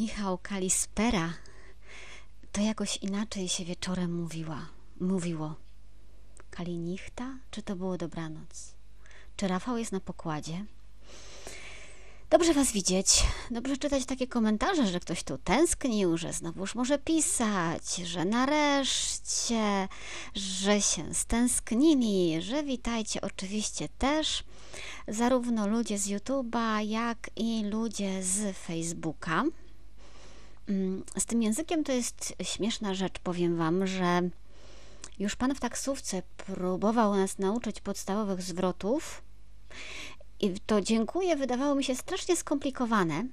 Michał Kalispera to jakoś inaczej się wieczorem mówiła, mówiło. Kalinichta, czy to było dobranoc? Czy Rafał jest na pokładzie? Dobrze Was widzieć, dobrze czytać takie komentarze, że ktoś tu tęsknił, że znowuż może pisać, że nareszcie, że się stęsknili, że witajcie oczywiście też zarówno ludzie z YouTube'a, jak i ludzie z Facebooka. Mm, z tym językiem to jest śmieszna rzecz, powiem Wam, że już Pan w taksówce próbował nas nauczyć podstawowych zwrotów i to dziękuję wydawało mi się strasznie skomplikowane,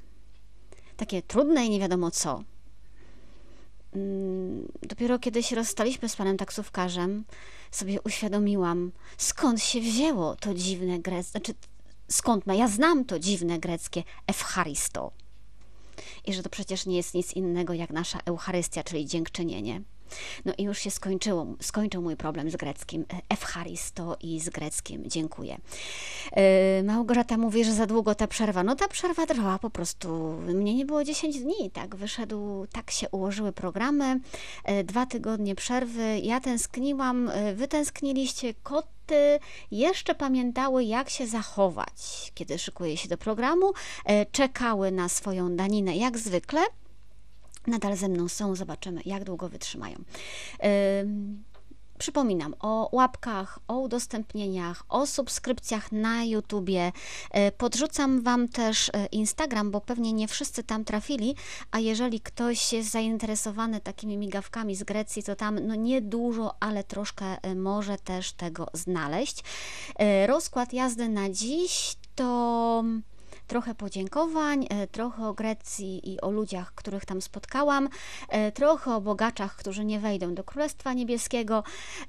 takie trudne i nie wiadomo co. Mm, dopiero kiedy się rozstaliśmy z panem taksówkarzem, sobie uświadomiłam, skąd się wzięło to dziwne greckie, znaczy skąd ma, ja znam to dziwne greckie Eucharisto. I że to przecież nie jest nic innego jak nasza Eucharystia, czyli dziękczynienie. No i już się skończyło, skończył mój problem z greckim. Efcharisto i z greckim. Dziękuję. E, Małgorzata mówi, że za długo ta przerwa. No ta przerwa trwała po prostu. Mnie nie było 10 dni, tak? Wyszedł, tak się ułożyły programy. E, dwa tygodnie przerwy. Ja tęskniłam, e, wy tęskniliście, koty jeszcze pamiętały, jak się zachować, kiedy szykuje się do programu. Czekały na swoją daninę, jak zwykle nadal ze mną są, zobaczymy, jak długo wytrzymają. Przypominam o łapkach, o udostępnieniach, o subskrypcjach na YouTubie. E, podrzucam Wam też e, Instagram, bo pewnie nie wszyscy tam trafili, a jeżeli ktoś jest zainteresowany takimi migawkami z Grecji, to tam no niedużo, ale troszkę e, może też tego znaleźć. Rozkład jazdy na dziś to trochę podziękowań, e, trochę o Grecji i o ludziach, których tam spotkałam, e, trochę o bogaczach, którzy nie wejdą do Królestwa Niebieskiego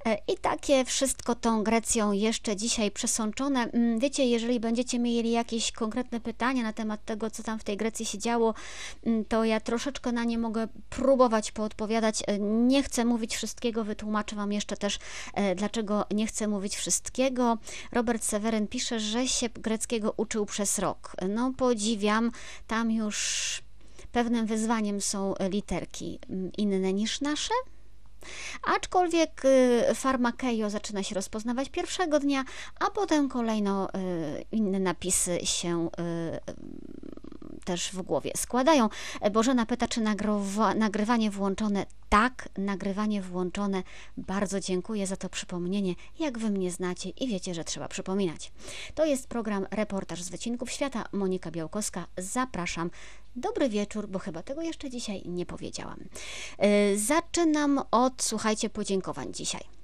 e, i takie wszystko tą Grecją jeszcze dzisiaj przesączone. Mm, wiecie, jeżeli będziecie mieli jakieś konkretne pytania na temat tego, co tam w tej Grecji się działo, mm, to ja troszeczkę na nie mogę próbować poodpowiadać. Nie chcę mówić wszystkiego, wytłumaczę Wam jeszcze też, dlaczego nie chcę mówić wszystkiego. Robert Seweryn pisze, że się greckiego uczył przez rok no podziwiam, tam już pewnym wyzwaniem są literki mm, inne niż nasze. Aczkolwiek y, farmakejo zaczyna się rozpoznawać pierwszego dnia, a potem kolejno y, inne napisy się y, też w głowie składają. Bożena pyta, czy nagrywanie włączone? Tak, nagrywanie włączone. Bardzo dziękuję za to przypomnienie. Jak wy mnie znacie i wiecie, że trzeba przypominać. To jest program Reportaż z Wycinków Świata. Monika Białkowska. Zapraszam. Dobry wieczór, bo chyba tego jeszcze dzisiaj nie powiedziałam. Zaczynam od, słuchajcie, podziękowań dzisiaj.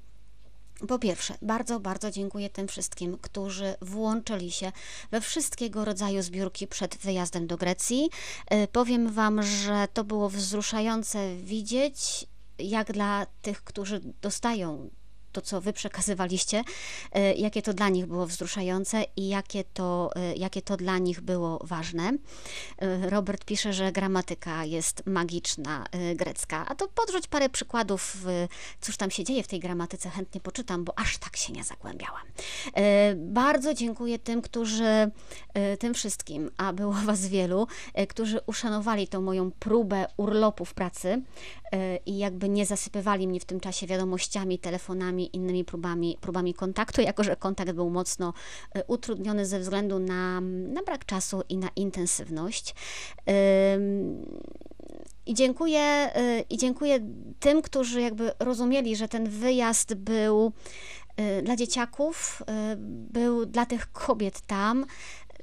Po pierwsze, bardzo, bardzo dziękuję tym wszystkim, którzy włączyli się we wszystkiego rodzaju zbiórki przed wyjazdem do Grecji. E, powiem Wam, że to było wzruszające widzieć, jak dla tych, którzy dostają to, co wy przekazywaliście, e, jakie to dla nich było wzruszające i jakie to, e, jakie to dla nich było ważne. E, Robert pisze, że gramatyka jest magiczna, grecka. A to podrzuć parę przykładów, cóż tam się dzieje w tej gramatyce, chętnie poczytam, bo aż tak się nie zagłębiałam. Bardzo dziękuję tym, którzy, tym wszystkim, a było Was wielu, którzy uszanowali tą moją próbę urlopu w pracy i jakby nie zasypywali mnie w tym czasie wiadomościami, telefonami, innymi próbami, próbami kontaktu, jako że kontakt był mocno e, utrudniony ze względu na, na brak czasu i na intensywność. I dziękuję, e, I dziękuję tym, którzy jakby rozumieli, że ten wyjazd był e, dla dzieciaków, był dla tych kobiet tam,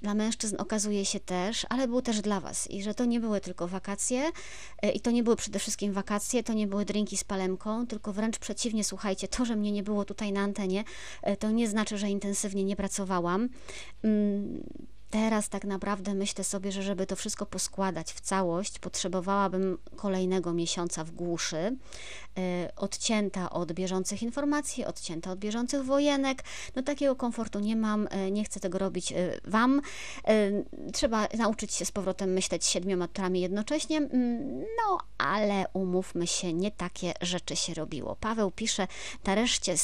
dla mężczyzn okazuje się też, ale był też dla Was i że to nie były tylko wakacje e, i to nie były przede wszystkim wakacje, to nie były drinki z palemką, tylko wręcz przeciwnie, słuchajcie, to, że mnie nie było tutaj na antenie, e, to nie znaczy, że intensywnie nie pracowałam. Mm, teraz tak naprawdę myślę sobie, że żeby to wszystko poskładać w całość, potrzebowałabym kolejnego miesiąca w głuszy, odcięta od bieżących informacji, odcięta od bieżących wojenek. No takiego komfortu nie mam, y, nie chcę tego robić y, Wam. Trzeba nauczyć się z powrotem myśleć siedmioma torami jednocześnie, mm, no ale umówmy się, nie takie rzeczy się robiło. Paweł pisze, nareszcie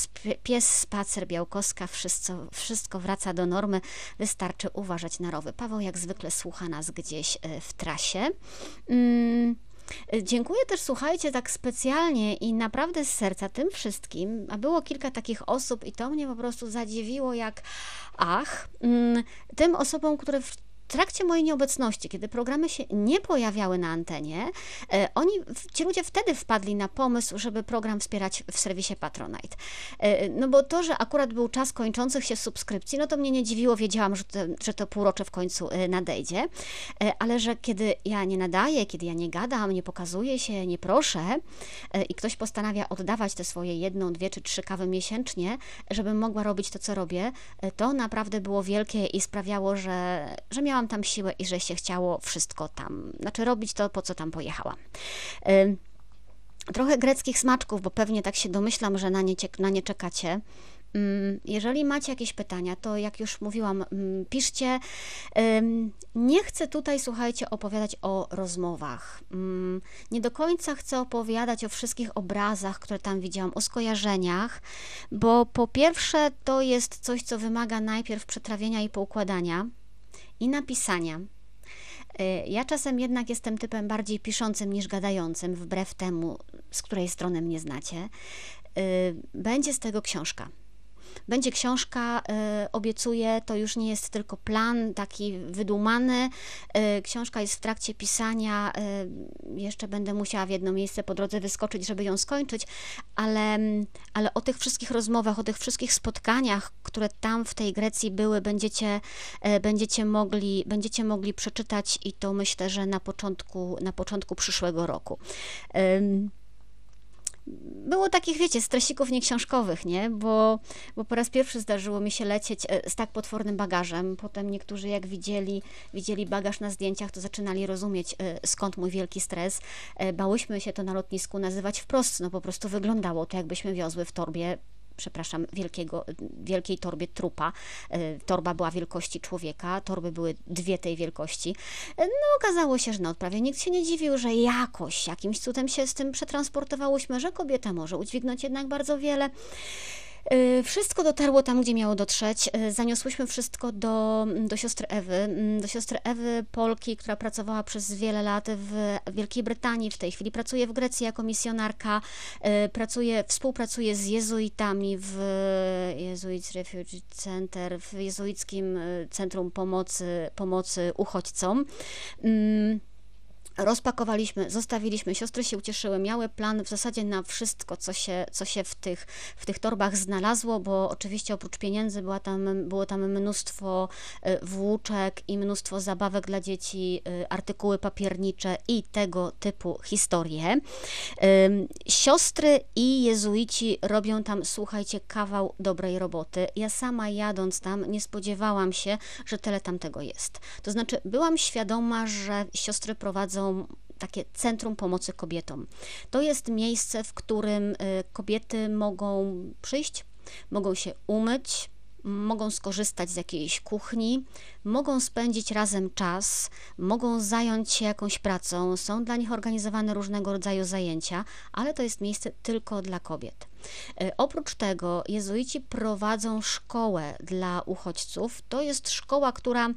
pies, spacer, białkowska, wszystko, wszystko wraca do normy, wystarczy uważać na rowy. Paweł jak zwykle słucha nas gdzieś w trasie. Mm. Dziękuję też, słuchajcie, tak specjalnie i naprawdę z serca tym wszystkim, a było kilka takich osób i to mnie po prostu zadziwiło jak ach, mm, tym osobom, które w trakcie mojej nieobecności, kiedy programy się nie pojawiały na antenie, e, oni, ci ludzie wtedy wpadli na pomysł, żeby program wspierać w serwisie Patronite. E, no bo to, że akurat był czas kończących się subskrypcji, no to mnie nie dziwiło, wiedziałam, że to, że to półrocze w końcu e, nadejdzie, ale że kiedy ja nie nadaję, kiedy ja nie gadam, nie pokazuję się, nie proszę i ktoś postanawia oddawać te swoje jedną, dwie czy trzy kawy miesięcznie, żebym mogła robić to, co robię, to naprawdę było wielkie i sprawiało, że, że miałam miałam tam siłę i że się chciało wszystko tam, znaczy robić to, po co tam pojechałam. Trochę greckich smaczków, bo pewnie tak się domyślam, że na nie, na nie czekacie. Jeżeli macie jakieś pytania, to jak już mówiłam, piszcie. Nie chcę tutaj, słuchajcie, opowiadać o rozmowach. Nie do końca chcę opowiadać o wszystkich obrazach, które tam widziałam, o skojarzeniach, bo po pierwsze to jest coś, co wymaga najpierw przetrawienia i poukładania i napisania. Y, ja czasem jednak jestem typem bardziej piszącym niż gadającym, wbrew temu, z której strony mnie znacie. Y, będzie z tego książka. Będzie książka, y, obiecuję, to już nie jest tylko plan taki wydumany. Y, książka jest w trakcie pisania, y, jeszcze będę musiała w jedno miejsce po drodze wyskoczyć, żeby ją skończyć, ale, ale o tych wszystkich rozmowach, o tych wszystkich spotkaniach, które tam w tej Grecji były, będziecie, będziecie, mogli, będziecie mogli przeczytać i to myślę, że na początku, na początku przyszłego roku było takich, wiecie, stresików nieksiążkowych, nie? Bo, bo po raz pierwszy zdarzyło mi się lecieć e, z tak potwornym bagażem. Potem niektórzy, jak widzieli, widzieli bagaż na zdjęciach, to zaczynali rozumieć, e, skąd mój wielki stres. E, bałyśmy się to na lotnisku nazywać wprost, no po prostu wyglądało to, jakbyśmy wiozły w torbie przepraszam, wielkiego, wielkiej torbie trupa. E, torba była wielkości człowieka, torby były dwie tej wielkości. E, no okazało się, że na odprawie nikt się nie dziwił, że jakoś, jakimś cudem się z tym przetransportowałyśmy, że kobieta może udźwignąć jednak bardzo wiele. Y, wszystko dotarło tam, gdzie miało dotrzeć. Y, zaniosłyśmy wszystko do, do siostry Ewy, mm, do siostry Ewy Polki, która pracowała przez wiele lat w Wielkiej Brytanii, w tej chwili pracuje w Grecji jako misjonarka, y, pracuje, współpracuje z jezuitami w Jesuits Refugee Center, w jezuickim Centrum Pomocy, Pomocy Uchodźcom. Rozpakowaliśmy, zostawiliśmy, siostry się ucieszyły, miały plan w zasadzie na wszystko, co się, co się w, tych, w tych torbach znalazło, bo oczywiście oprócz pieniędzy była tam, było tam mnóstwo e, włóczek i mnóstwo zabawek dla dzieci, e, artykuły papiernicze i tego typu historie. Siostry i jezuici robią tam, słuchajcie, kawał dobrej roboty. Ja sama jadąc tam nie spodziewałam się, że tyle tam tego jest. To znaczy byłam świadoma, że siostry prowadzą takie Centrum Pomocy Kobietom. To jest miejsce, w którym y, kobiety mogą przyjść, mogą się umyć, mogą skorzystać z jakiejś kuchni, mogą spędzić razem czas, mogą zająć się jakąś pracą, są dla nich organizowane różnego rodzaju zajęcia, ale to jest miejsce tylko dla kobiet. Y, oprócz tego jezuici prowadzą szkołę dla uchodźców. To jest szkoła, która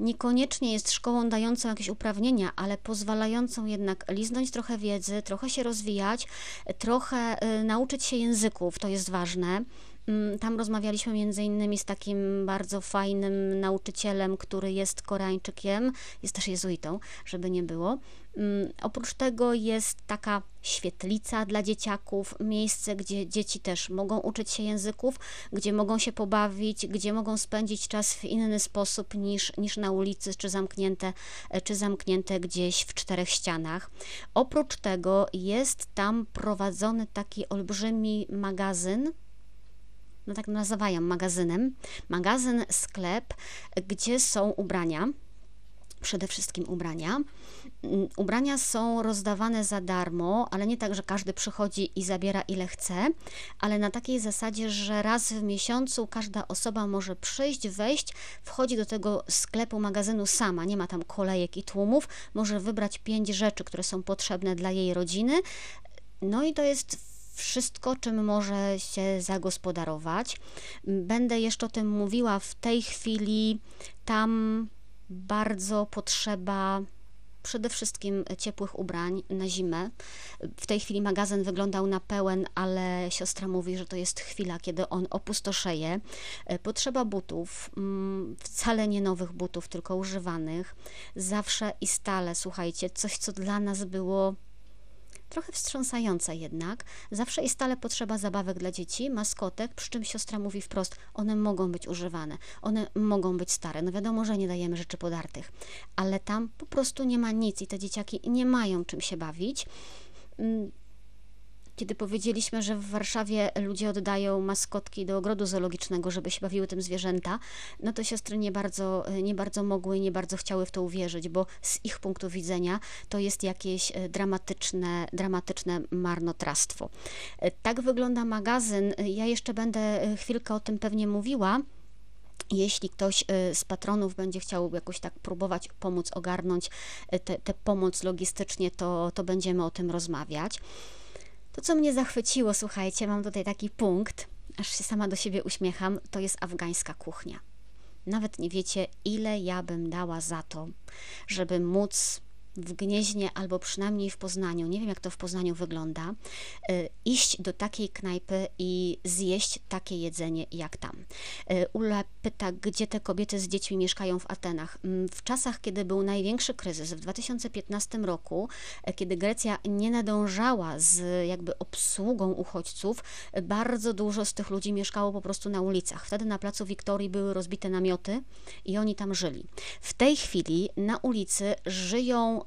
niekoniecznie jest szkołą dającą jakieś uprawnienia, ale pozwalającą jednak liznąć trochę wiedzy, trochę się rozwijać, trochę y, nauczyć się języków, to jest ważne. Mm, tam rozmawialiśmy między innymi z takim bardzo fajnym nauczycielem, który jest Koreańczykiem, jest też jezuitą, żeby nie było. Mm, oprócz tego jest taka świetlica dla dzieciaków, miejsce, gdzie dzieci też mogą uczyć się języków, gdzie mogą się pobawić, gdzie mogą spędzić czas w inny sposób niż, niż na ulicy, czy zamknięte, czy zamknięte gdzieś w czterech ścianach. Oprócz tego jest tam prowadzony taki olbrzymi magazyn, no tak nazywają magazynem, magazyn, sklep, gdzie są ubrania przede wszystkim ubrania. Mm, ubrania są rozdawane za darmo, ale nie tak, że każdy przychodzi i zabiera ile chce, ale na takiej zasadzie, że raz w miesiącu każda osoba może przyjść, wejść, wchodzi do tego sklepu, magazynu sama, nie ma tam kolejek i tłumów, może wybrać pięć rzeczy, które są potrzebne dla jej rodziny. No i to jest wszystko, czym może się zagospodarować. Będę jeszcze o tym mówiła w tej chwili. Tam bardzo potrzeba przede wszystkim ciepłych ubrań na zimę. W tej chwili magazyn wyglądał na pełen, ale siostra mówi, że to jest chwila, kiedy on opustoszeje. Potrzeba butów, mm, wcale nie nowych butów, tylko używanych. Zawsze i stale, słuchajcie, coś, co dla nas było trochę wstrząsające jednak. Zawsze i stale potrzeba zabawek dla dzieci, maskotek, przy czym siostra mówi wprost, one mogą być używane, one mogą być stare. No wiadomo, że nie dajemy rzeczy podartych, ale tam po prostu nie ma nic i te dzieciaki nie mają czym się bawić. Kiedy powiedzieliśmy, że w Warszawie ludzie oddają maskotki do ogrodu zoologicznego, żeby się bawiły tym zwierzęta, no to siostry nie bardzo, nie bardzo mogły nie bardzo chciały w to uwierzyć, bo z ich punktu widzenia to jest jakieś e, dramatyczne, dramatyczne marnotrawstwo. E, tak wygląda magazyn. Ja jeszcze będę e, chwilkę o tym pewnie mówiła. Jeśli ktoś z patronów będzie chciał jakoś tak próbować pomóc ogarnąć tę pomoc logistycznie, to, to będziemy o tym rozmawiać. To, co mnie zachwyciło, słuchajcie, mam tutaj taki punkt, aż się sama do siebie uśmiecham, to jest afgańska kuchnia. Nawet nie wiecie, ile ja bym dała za to, żeby móc w Gnieźnie albo przynajmniej w Poznaniu, nie wiem jak to w Poznaniu wygląda, y, iść do takiej knajpy i zjeść takie jedzenie jak tam. Y, Ula pyta, gdzie te kobiety z dziećmi mieszkają w Atenach. Mm, w czasach, kiedy był największy kryzys, w 2015 roku, y, kiedy Grecja nie nadążała z jakby obsługą uchodźców, bardzo dużo z tych ludzi mieszkało po prostu na ulicach. Wtedy na placu Wiktorii były rozbite namioty i oni tam żyli. W tej chwili na ulicy żyją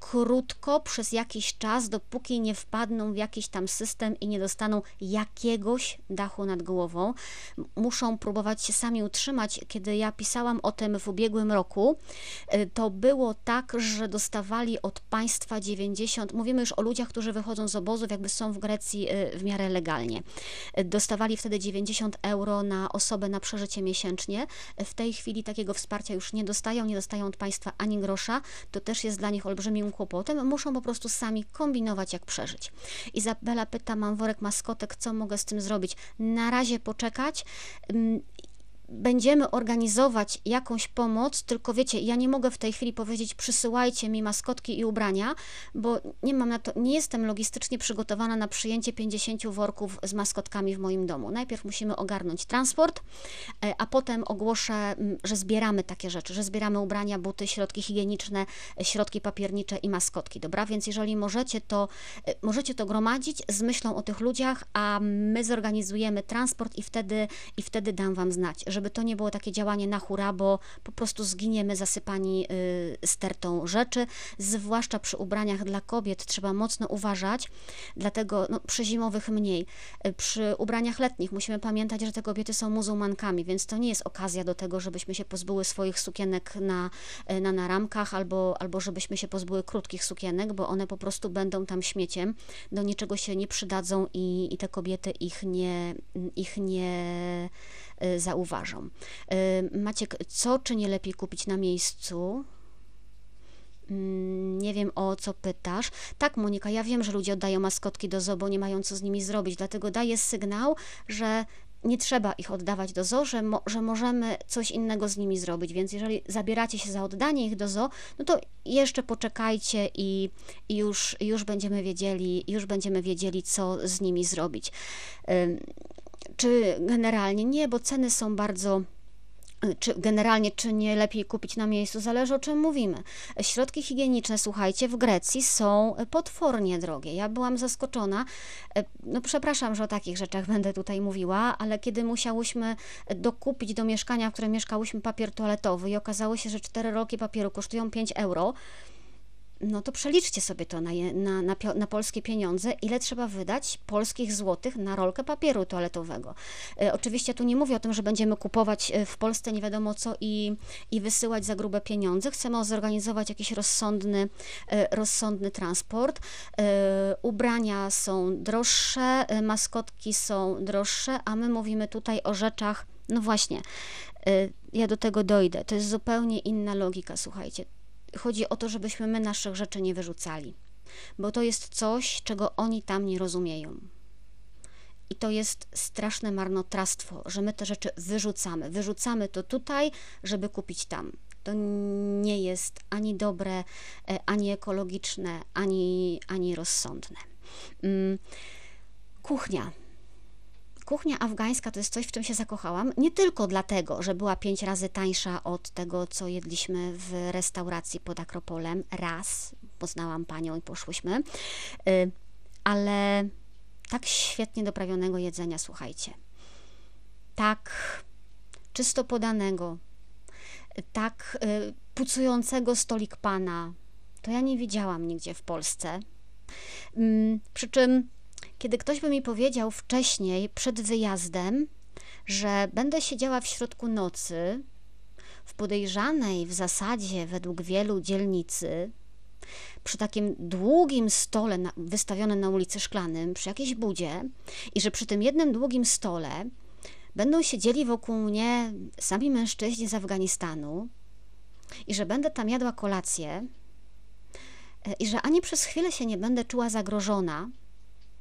krótko, przez jakiś czas, dopóki nie wpadną w jakiś tam system i nie dostaną jakiegoś dachu nad głową. Muszą próbować się sami utrzymać. Kiedy ja pisałam o tym w ubiegłym roku, y, to było tak, że dostawali od państwa 90, mówimy już o ludziach, którzy wychodzą z obozów, jakby są w Grecji y, w miarę legalnie. Y, dostawali wtedy 90 euro na osobę na przeżycie miesięcznie. W tej chwili takiego wsparcia już nie dostają, nie dostają od państwa ani grosza. To też jest dla nich kłopotem, muszą po prostu sami kombinować, jak przeżyć. Izabela pyta, mam worek maskotek, co mogę z tym zrobić? Na razie poczekać mm, będziemy organizować jakąś pomoc, tylko wiecie, ja nie mogę w tej chwili powiedzieć, przysyłajcie mi maskotki i ubrania, bo nie mam na to, nie jestem logistycznie przygotowana na przyjęcie 50 worków z maskotkami w moim domu. Najpierw musimy ogarnąć transport, e, a potem ogłoszę, że zbieramy takie rzeczy, że zbieramy ubrania, buty, środki higieniczne, e, środki papiernicze i maskotki, dobra? Więc jeżeli możecie to, e, możecie to gromadzić z myślą o tych ludziach, a my zorganizujemy transport i wtedy, i wtedy dam Wam znać, żeby to nie było takie działanie na hura, bo po prostu zginiemy zasypani y, stertą rzeczy, zwłaszcza przy ubraniach dla kobiet trzeba mocno uważać, dlatego no, przy zimowych mniej. Y, przy ubraniach letnich musimy pamiętać, że te kobiety są muzułmankami, więc to nie jest okazja do tego, żebyśmy się pozbyły swoich sukienek na, y, na naramkach albo, albo żebyśmy się pozbyły krótkich sukienek, bo one po prostu będą tam śmieciem, do niczego się nie przydadzą i, i te kobiety ich nie, ich nie zauważą. Y, Maciek, co czy nie lepiej kupić na miejscu? Mm, nie wiem o co pytasz. Tak, Monika, ja wiem, że ludzie oddają maskotki do zoo, bo nie mają co z nimi zrobić, dlatego daję sygnał, że nie trzeba ich oddawać do zoo, że, mo, że możemy coś innego z nimi zrobić, więc jeżeli zabieracie się za oddanie ich do zoo, no to jeszcze poczekajcie i, i już, już będziemy wiedzieli, już będziemy wiedzieli, co z nimi zrobić czy generalnie nie, bo ceny są bardzo czy generalnie, czy nie lepiej kupić na miejscu, zależy o czym mówimy. Środki higieniczne, słuchajcie, w Grecji są potwornie drogie. Ja byłam zaskoczona, e, no przepraszam, że o takich rzeczach będę tutaj mówiła, ale kiedy musiałyśmy dokupić do mieszkania, w którym mieszkałyśmy papier toaletowy i okazało się, że cztery roki papieru kosztują 5 euro, no to przeliczcie sobie to na, na, na, na, polskie pieniądze, ile trzeba wydać polskich złotych na rolkę papieru toaletowego. E, oczywiście tu nie mówię o tym, że będziemy kupować e, w Polsce nie wiadomo co i, i wysyłać za grube pieniądze. Chcemy zorganizować jakiś rozsądny, e, rozsądny transport. E, ubrania są droższe, e, maskotki są droższe, a my mówimy tutaj o rzeczach, no właśnie, e, ja do tego dojdę. To jest zupełnie inna logika, słuchajcie chodzi o to, żebyśmy my naszych rzeczy nie wyrzucali, bo to jest coś, czego oni tam nie rozumieją. I to jest straszne marnotrawstwo, że my te rzeczy wyrzucamy. Wyrzucamy to tutaj, żeby kupić tam. To nie jest ani dobre, e, ani ekologiczne, ani, ani rozsądne. Mm, kuchnia kuchnia afgańska to jest coś, w czym się zakochałam. Nie tylko dlatego, że była pięć razy tańsza od tego, co jedliśmy w restauracji pod Akropolem. Raz poznałam panią i poszłyśmy, y, ale tak świetnie doprawionego jedzenia, słuchajcie. Tak czysto podanego, tak y, pucującego stolik pana, to ja nie widziałam nigdzie w Polsce. Mm, przy czym kiedy ktoś by mi powiedział wcześniej, przed wyjazdem, że będę siedziała w środku nocy, w podejrzanej w zasadzie według wielu dzielnicy, przy takim długim stole na, wystawionym na ulicy Szklanym, przy jakiejś budzie, i że przy tym jednym długim stole będą siedzieli wokół mnie sami mężczyźni z Afganistanu, i że będę tam jadła kolację, e, i że ani przez chwilę się nie będę czuła zagrożona,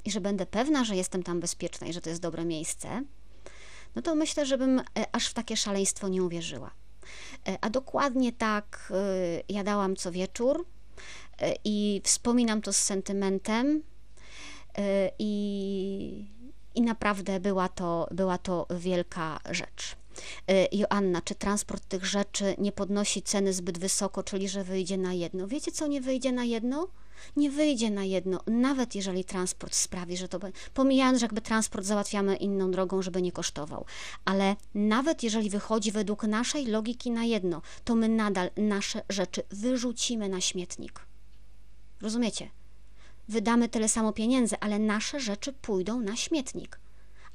i że będę pewna, że jestem tam bezpieczna i że to jest dobre miejsce, no to myślę, żebym e, aż w takie szaleństwo nie uwierzyła. E, a dokładnie tak e, ja dałam co wieczór i wspominam to z sentymentem i, i naprawdę była to, była to wielka rzecz. Joanna, czy transport tych rzeczy nie podnosi ceny zbyt wysoko, czyli że wyjdzie na jedno? Wiecie, co nie wyjdzie na jedno? Nie wyjdzie na jedno, nawet jeżeli transport sprawi, że to. Pomijając, że jakby transport załatwiamy inną drogą, żeby nie kosztował, ale nawet jeżeli wychodzi według naszej logiki na jedno, to my nadal nasze rzeczy wyrzucimy na śmietnik. Rozumiecie? Wydamy tyle samo pieniędzy, ale nasze rzeczy pójdą na śmietnik.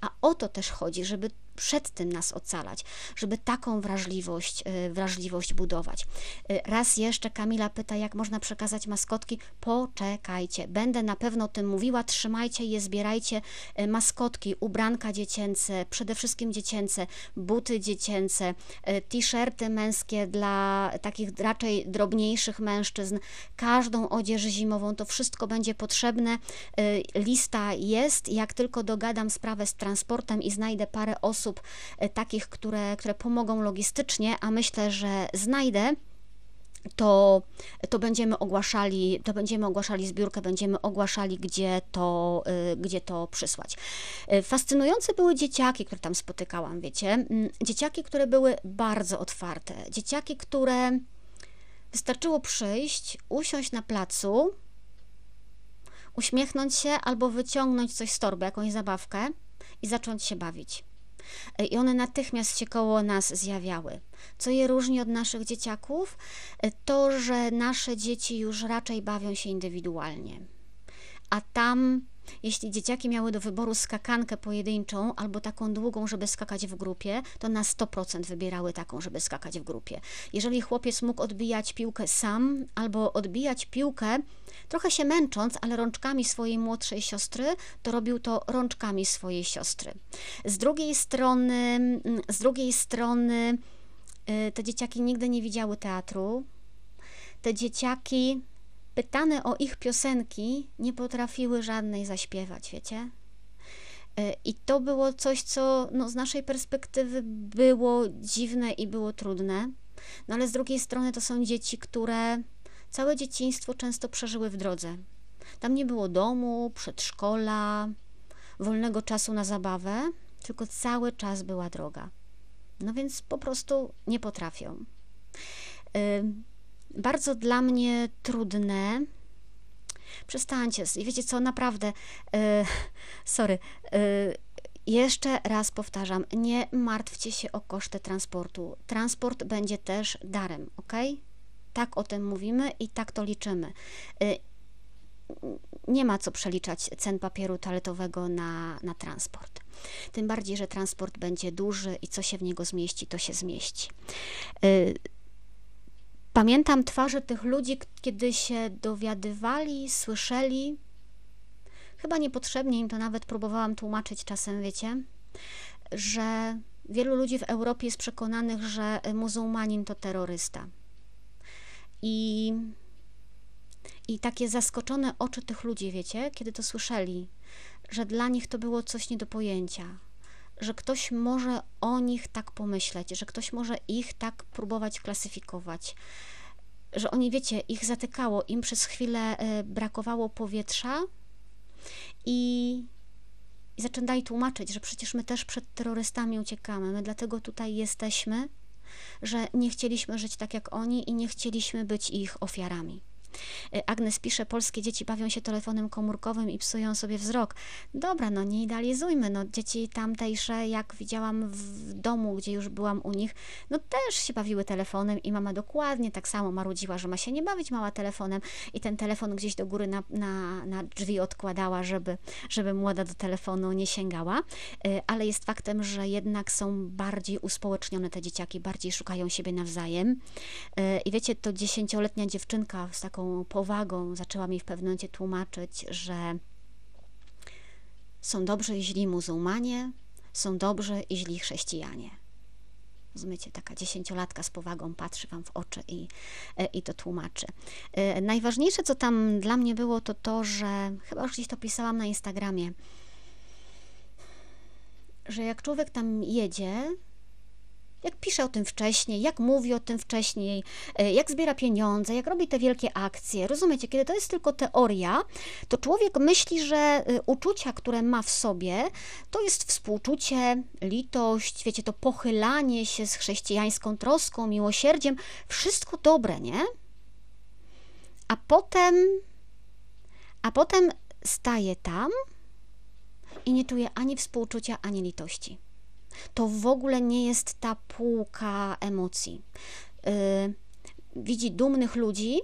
A o to też chodzi, żeby przed tym nas ocalać, żeby taką wrażliwość, y, wrażliwość budować. Y, raz jeszcze Kamila pyta, jak można przekazać maskotki. Poczekajcie, będę na pewno o tym mówiła. Trzymajcie je, zbierajcie y, maskotki, ubranka dziecięce, przede wszystkim dziecięce, buty dziecięce, t-shirty męskie dla takich raczej drobniejszych mężczyzn, każdą odzież zimową. To wszystko będzie potrzebne. Lista jest. Jak tylko dogadam sprawę z transportem i znajdę parę osób, osób e, takich, które, które pomogą logistycznie, a myślę, że znajdę to, to będziemy ogłaszali, to będziemy ogłaszali zbiórkę, będziemy ogłaszali, gdzie to, e, gdzie to przysłać. E, fascynujące były dzieciaki, które tam spotykałam, wiecie. Mm, dzieciaki, które były bardzo otwarte. Dzieciaki, które wystarczyło przyjść, usiąść na placu, uśmiechnąć się albo wyciągnąć coś z torby, jakąś zabawkę i zacząć się bawić i one natychmiast się koło nas zjawiały. Co je różni od naszych dzieciaków? To, że nasze dzieci już raczej bawią się indywidualnie. A tam jeśli dzieciaki miały do wyboru skakankę pojedynczą albo taką długą, żeby skakać w grupie, to na 100% wybierały taką, żeby skakać w grupie. Jeżeli chłopiec mógł odbijać piłkę sam albo odbijać piłkę trochę się męcząc, ale rączkami swojej młodszej siostry, to robił to rączkami swojej siostry. Z drugiej strony, z drugiej strony y, te dzieciaki nigdy nie widziały teatru. Te dzieciaki pytane o ich piosenki nie potrafiły żadnej zaśpiewać, wiecie? E, I to było coś, co no, z naszej perspektywy było dziwne i było trudne. No ale z drugiej strony to są dzieci, które całe dzieciństwo często przeżyły w drodze. Tam nie było domu, przedszkola, wolnego czasu na zabawę, tylko cały czas była droga. No więc po prostu nie potrafią. E, bardzo dla mnie trudne. Przestańcie, wiecie co, naprawdę, yy, sorry, yy, jeszcze raz powtarzam, nie martwcie się o koszty transportu. Transport będzie też darem, ok? tak o tym mówimy i tak to liczymy. Y, nie ma co przeliczać cen papieru toaletowego na, na transport. Tym bardziej, że transport będzie duży i co się w niego zmieści, to się zmieści. Pamiętam twarze tych ludzi, kiedy się dowiadywali, słyszeli. Chyba niepotrzebnie im to nawet próbowałam tłumaczyć czasem, wiecie, że wielu ludzi w Europie jest przekonanych, że muzułmanin to terrorysta. I i takie zaskoczone oczy tych ludzi, wiecie, kiedy to słyszeli, że dla nich to było coś nie do pojęcia, że ktoś może o nich tak pomyśleć, że ktoś może ich tak próbować klasyfikować, że oni, wiecie, ich zatykało, im przez chwilę e, brakowało powietrza i, i zaczynali tłumaczyć, że przecież my też przed terrorystami uciekamy, my dlatego tutaj jesteśmy, że nie chcieliśmy żyć tak jak oni i nie chcieliśmy być ich ofiarami. Y, Agnes pisze, polskie dzieci bawią się telefonem komórkowym i psują sobie wzrok. Dobra, no nie idealizujmy, no dzieci tamtejsze, jak widziałam w domu, gdzie już byłam u nich, no też się bawiły telefonem i mama dokładnie tak samo marudziła, że ma się nie bawić mała telefonem i ten telefon gdzieś do góry na, na, na drzwi odkładała, żeby, żeby młoda do telefonu nie sięgała, y, ale jest faktem, że jednak są bardziej uspołecznione te dzieciaki, bardziej szukają siebie nawzajem y, i wiecie, to dziesięcioletnia dziewczynka z taką powagą zaczęła mi w pewnym momencie tłumaczyć, że są dobrzy i źli muzułmanie, są dobrzy i źli chrześcijanie. Rozumiecie, taka dziesięciolatka z powagą patrzy wam w oczy i, e, i to tłumaczy. E, najważniejsze, co tam dla mnie było, to to, że chyba już gdzieś to pisałam na Instagramie, że jak człowiek tam jedzie, jak pisze o tym wcześniej, jak mówi o tym wcześniej, e, jak zbiera pieniądze, jak robi te wielkie akcje. Rozumiecie, kiedy to jest tylko teoria, to człowiek myśli, że e, uczucia, które ma w sobie, to jest współczucie, litość, wiecie, to pochylanie się z chrześcijańską troską, miłosierdziem, wszystko dobre, nie? A potem, a potem staje tam i nie czuje ani współczucia, ani litości to w ogóle nie jest ta półka emocji. Y, widzi dumnych ludzi.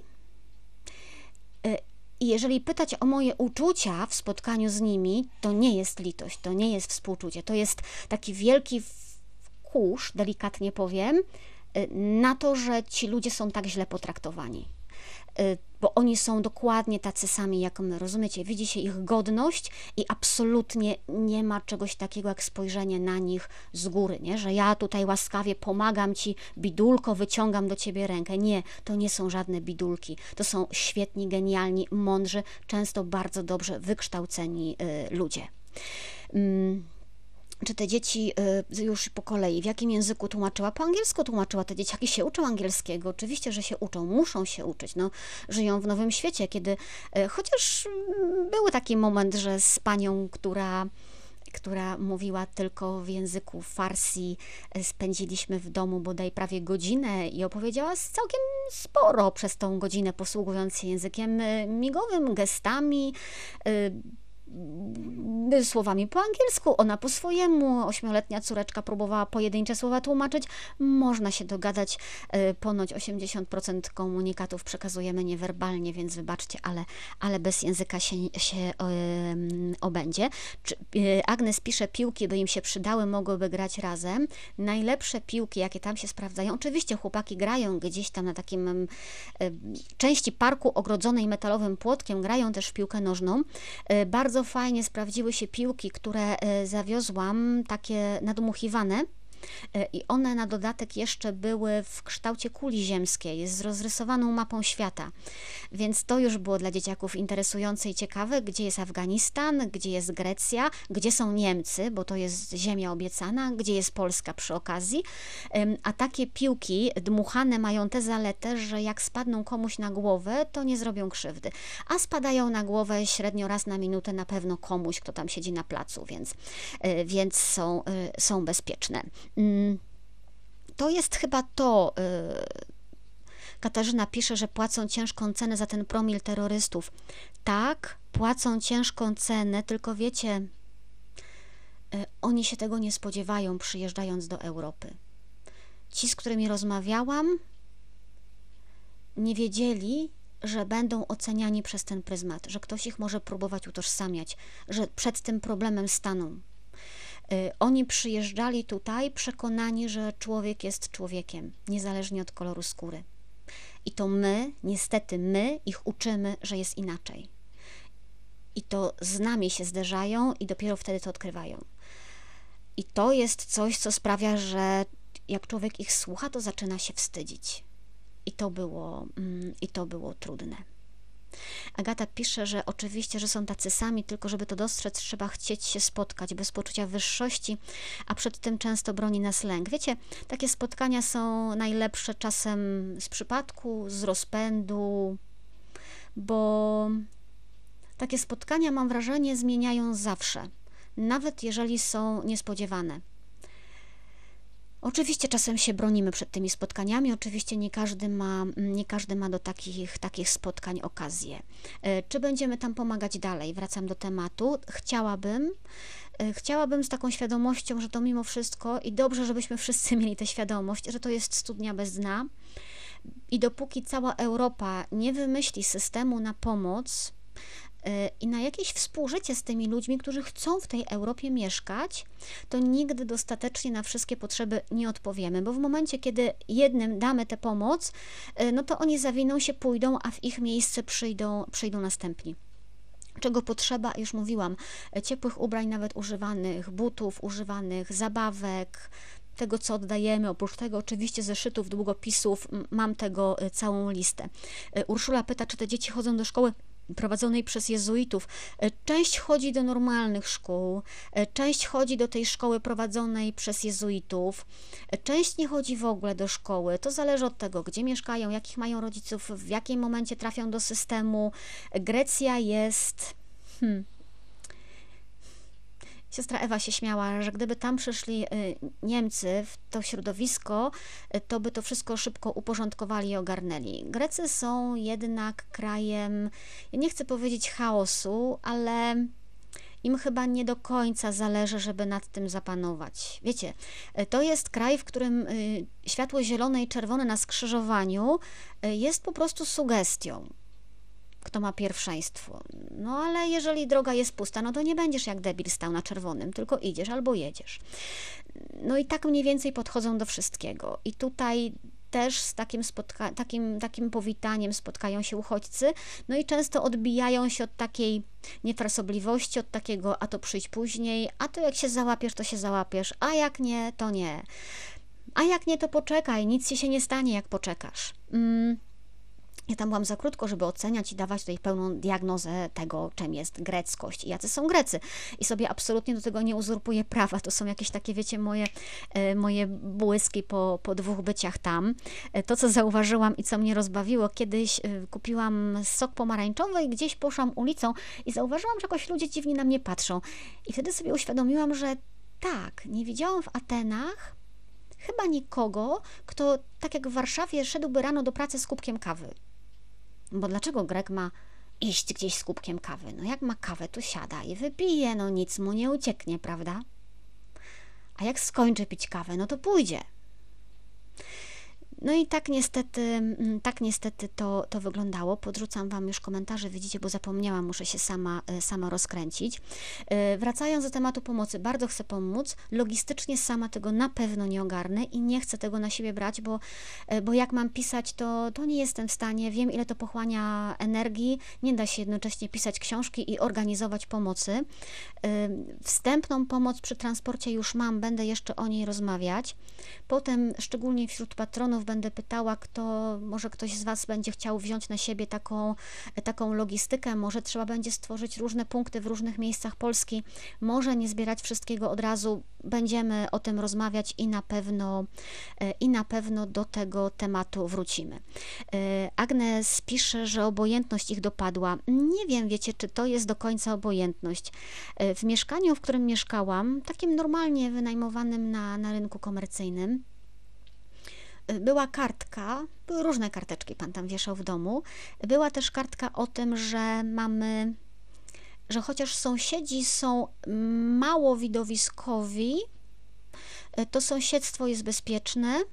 Y, I jeżeli pytać o moje uczucia w spotkaniu z nimi, to nie jest litość, to nie jest współczucie, to jest taki wielki kurz, delikatnie powiem, y, na to, że ci ludzie są tak źle potraktowani. Y, bo oni są dokładnie tacy sami jak my, rozumiecie? Widzi się ich godność i absolutnie nie ma czegoś takiego jak spojrzenie na nich z góry, nie? Że ja tutaj łaskawie pomagam ci, bidulko, wyciągam do ciebie rękę. Nie, to nie są żadne bidulki. To są świetni, genialni, mądrzy, często bardzo dobrze wykształceni y, ludzie. Mm czy te dzieci y, już po kolei, w jakim języku tłumaczyła? Po angielsku tłumaczyła. Te dzieciaki się uczą angielskiego. Oczywiście, że się uczą, muszą się uczyć. No, żyją w nowym świecie, kiedy y, chociaż był taki moment, że z panią, która która mówiła tylko w języku farsi. Y, spędziliśmy w domu bodaj prawie godzinę i opowiedziała całkiem sporo przez tą godzinę, posługując się językiem migowym, gestami słowami po angielsku, ona po swojemu. Ośmioletnia córeczka próbowała pojedyncze słowa tłumaczyć. Można się dogadać. E, ponoć 80% komunikatów przekazujemy niewerbalnie, więc wybaczcie, ale, ale bez języka się, się obędzie. E, Agnes pisze, piłki by im się przydały, mogłyby grać razem. Najlepsze piłki, jakie tam się sprawdzają, oczywiście chłopaki grają gdzieś tam na takim części parku ogrodzonej metalowym płotkiem, grają też w piłkę nożną. Bardzo bardzo fajnie sprawdziły się piłki, które e, zawiozłam, takie nadmuchiwane. E, I one na dodatek jeszcze były w kształcie kuli ziemskiej z rozrysowaną mapą świata. Więc to już było dla dzieciaków interesujące i ciekawe, gdzie jest Afganistan, gdzie jest Grecja, gdzie są Niemcy, bo to jest ziemia obiecana, gdzie jest Polska przy okazji. A takie piłki dmuchane mają tę zaletę, że jak spadną komuś na głowę, to nie zrobią krzywdy. A spadają na głowę średnio raz na minutę na pewno komuś, kto tam siedzi na placu, więc, e, więc są, e, są bezpieczne. Mm, to jest chyba to. Y, Katarzyna pisze, że płacą ciężką cenę za ten promil terrorystów. Tak, płacą ciężką cenę, tylko wiecie, y, oni się tego nie spodziewają, przyjeżdżając do Europy. Ci, z którymi rozmawiałam, nie wiedzieli, że będą oceniani przez ten pryzmat, że ktoś ich może próbować utożsamiać, że przed tym problemem staną. Y, oni przyjeżdżali tutaj przekonani, że człowiek jest człowiekiem, niezależnie od koloru skóry. I to my, niestety my, ich uczymy, że jest inaczej. I to z nami się zderzają i dopiero wtedy to odkrywają. I to jest coś, co sprawia, że jak człowiek ich słucha, to zaczyna się wstydzić. I to było, mm, i to było trudne. Agata pisze, że oczywiście, że są tacy sami, tylko żeby to dostrzec, trzeba chcieć się spotkać bez poczucia wyższości, a przed tym często broni nas lęk. Wiecie, takie spotkania są najlepsze czasem z przypadku, z rozpędu, bo takie spotkania, mam wrażenie, zmieniają zawsze, nawet jeżeli są niespodziewane. Oczywiście czasem się bronimy przed tymi spotkaniami, oczywiście nie każdy ma, nie każdy ma do takich, takich spotkań okazję. E, czy będziemy tam pomagać dalej? Wracam do tematu. Chciałabym, e, chciałabym z taką świadomością, że to mimo wszystko i dobrze, żebyśmy wszyscy mieli tę świadomość, że to jest studnia bez dna. I dopóki cała Europa nie wymyśli systemu na pomoc, i na jakieś współżycie z tymi ludźmi, którzy chcą w tej Europie mieszkać, to nigdy dostatecznie na wszystkie potrzeby nie odpowiemy, bo w momencie, kiedy jednym damy tę pomoc, y, no to oni zawiną się, pójdą, a w ich miejsce przyjdą, przyjdą następni czego potrzeba, już mówiłam, ciepłych ubrań, nawet używanych, butów używanych, zabawek, tego, co oddajemy. Oprócz tego, oczywiście, zeszytów, długopisów, mam tego y, całą listę. Y, Urszula pyta, czy te dzieci chodzą do szkoły prowadzonej przez jezuitów. E, część chodzi do normalnych szkół, e, część chodzi do tej szkoły prowadzonej przez jezuitów, e, część nie chodzi w ogóle do szkoły. To zależy od tego, gdzie mieszkają, jakich mają rodziców, w jakim momencie trafią do systemu. Grecja jest. Hmm, Siostra Ewa się śmiała, że gdyby tam przyszli y, Niemcy w to środowisko, y, to by to wszystko szybko uporządkowali i ogarnęli. Grecy są jednak krajem, nie chcę powiedzieć chaosu, ale im chyba nie do końca zależy, żeby nad tym zapanować. Wiecie, y, to jest kraj, w którym światło zielone i czerwone na skrzyżowaniu jest po prostu sugestią kto ma pierwszeństwo. No ale jeżeli droga jest pusta, no to nie będziesz jak debil stał na czerwonym, tylko idziesz albo jedziesz. No i tak mniej więcej podchodzą do wszystkiego. I tutaj też z takim, spotka- takim, takim powitaniem spotkają się uchodźcy, no i często odbijają się od takiej niefrasobliwości, od takiego a to przyjdź później, a to jak się załapiesz, to się załapiesz, a jak nie, to nie. A jak nie, to poczekaj, nic ci się nie stanie, jak poczekasz. Mm ja tam byłam za krótko, żeby oceniać i dawać tutaj pełną diagnozę tego, czym jest greckość i jacy są Grecy. I sobie absolutnie do tego nie uzurpuję prawa. To są jakieś takie, wiecie, moje, e, moje błyski po, po dwóch byciach tam. E, to, co zauważyłam i co mnie rozbawiło, kiedyś e, kupiłam sok pomarańczowy i gdzieś poszłam ulicą i zauważyłam, że jakoś ludzie dziwnie na mnie patrzą. I wtedy sobie uświadomiłam, że tak, nie widziałam w Atenach chyba nikogo, kto tak jak w Warszawie szedłby rano do pracy z kubkiem kawy. Bo dlaczego Grek ma iść gdzieś z kubkiem kawy? No jak ma kawę, to siada i wypije, no nic mu nie ucieknie, prawda? A jak skończy pić kawę, no to pójdzie. No i tak niestety, mm, tak niestety to, to wyglądało. Podrzucam Wam już komentarze, widzicie, bo zapomniałam, muszę się sama, e, sama rozkręcić. E, wracając do tematu pomocy, bardzo chcę pomóc. Logistycznie sama tego na pewno nie ogarnę i nie chcę tego na siebie brać, bo, e, bo jak mam pisać, to, to nie jestem w stanie. Wiem, ile to pochłania energii. Nie da się jednocześnie pisać książki i organizować pomocy. Wstępną pomoc przy transporcie już mam, będę jeszcze o niej rozmawiać. Potem, szczególnie wśród patronów, będę pytała, kto, może ktoś z Was będzie chciał wziąć na siebie taką, taką logistykę, może trzeba będzie stworzyć różne punkty w różnych miejscach Polski, może nie zbierać wszystkiego od razu, będziemy o tym rozmawiać i na pewno, i na pewno do tego tematu wrócimy. Agnes pisze, że obojętność ich dopadła. Nie wiem, wiecie, czy to jest do końca obojętność. W mieszkaniu, w którym mieszkałam, takim normalnie wynajmowanym na, na rynku komercyjnym, była kartka, były różne karteczki, pan tam wieszał w domu. Była też kartka o tym, że mamy, że chociaż sąsiedzi są mało widowiskowi, to sąsiedztwo jest bezpieczne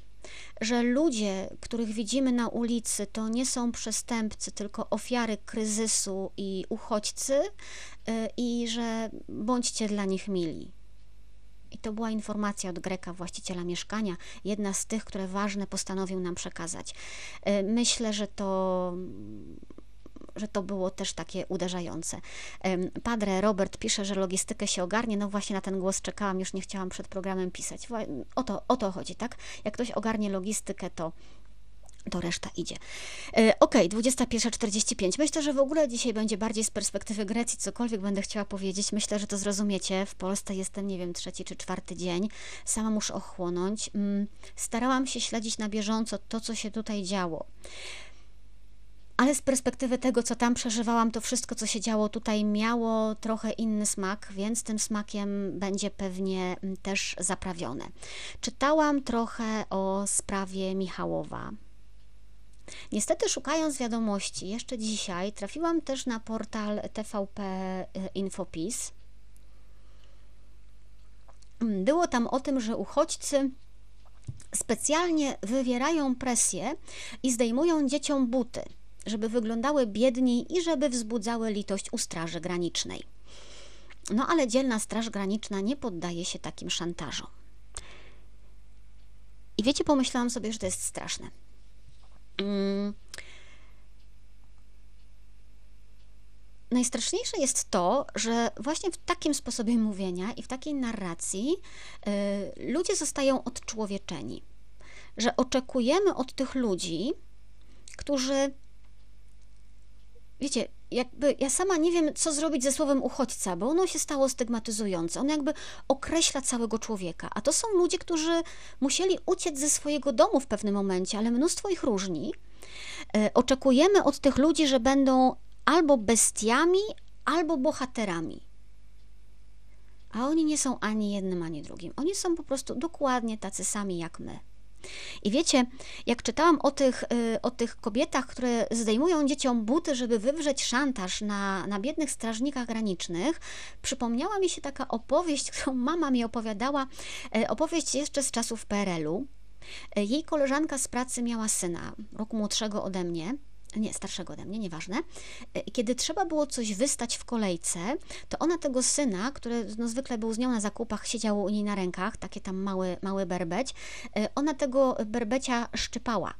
że ludzie, których widzimy na ulicy, to nie są przestępcy, tylko ofiary kryzysu i uchodźcy, y, i że bądźcie dla nich mili. I to była informacja od Greka, właściciela mieszkania, jedna z tych, które ważne postanowił nam przekazać. Y, myślę, że to że to było też takie uderzające. Padre Robert pisze, że logistykę się ogarnie. No właśnie na ten głos czekałam, już nie chciałam przed programem pisać. O to, o to chodzi, tak? Jak ktoś ogarnie logistykę, to to reszta idzie. E, ok, 21.45. Myślę, że w ogóle dzisiaj będzie bardziej z perspektywy Grecji, cokolwiek będę chciała powiedzieć. Myślę, że to zrozumiecie. W Polsce jestem, nie wiem, trzeci czy czwarty dzień. Sama muszę ochłonąć. Mm, starałam się śledzić na bieżąco to, co się tutaj działo. Ale z perspektywy tego, co tam przeżywałam, to wszystko, co się działo tutaj, miało trochę inny smak, więc tym smakiem będzie pewnie mm, też zaprawione. Czytałam trochę o sprawie Michałowa. Niestety, szukając wiadomości, jeszcze dzisiaj trafiłam też na portal TVP y, Infopis. Było tam o tym, że uchodźcy specjalnie wywierają presję i zdejmują dzieciom buty żeby wyglądały biedniej i żeby wzbudzały litość u Straży Granicznej. No ale dzielna Straż Graniczna nie poddaje się takim szantażom. I wiecie, pomyślałam sobie, że to jest straszne. Hmm. Najstraszniejsze jest to, że właśnie w takim sposobie mówienia i w takiej narracji yy, ludzie zostają odczłowieczeni. Że oczekujemy od tych ludzi, którzy wiecie, jakby ja sama nie wiem, co zrobić ze słowem uchodźca, bo ono się stało stygmatyzujące. On jakby określa całego człowieka. A to są ludzie, którzy musieli uciec ze swojego domu w pewnym momencie, ale mnóstwo ich różni. E, oczekujemy od tych ludzi, że będą albo bestiami, albo bohaterami. A oni nie są ani jednym, ani drugim. Oni są po prostu dokładnie tacy sami jak my. I wiecie, jak czytałam o tych, y, o tych kobietach, które zdejmują dzieciom buty, żeby wywrzeć szantaż na, na biednych strażnikach granicznych, przypomniała mi się taka opowieść, którą mama mi opowiadała, e, opowieść jeszcze z czasów PRL-u. E, jej koleżanka z pracy miała syna, roku młodszego ode mnie, nie, starszego ode mnie, nieważne. E, kiedy trzeba było coś wystać w kolejce, to ona tego syna, który no, zwykle był z nią na zakupach, siedział u niej na rękach, takie tam mały, mały berbeć, e, ona tego berbecia szczypała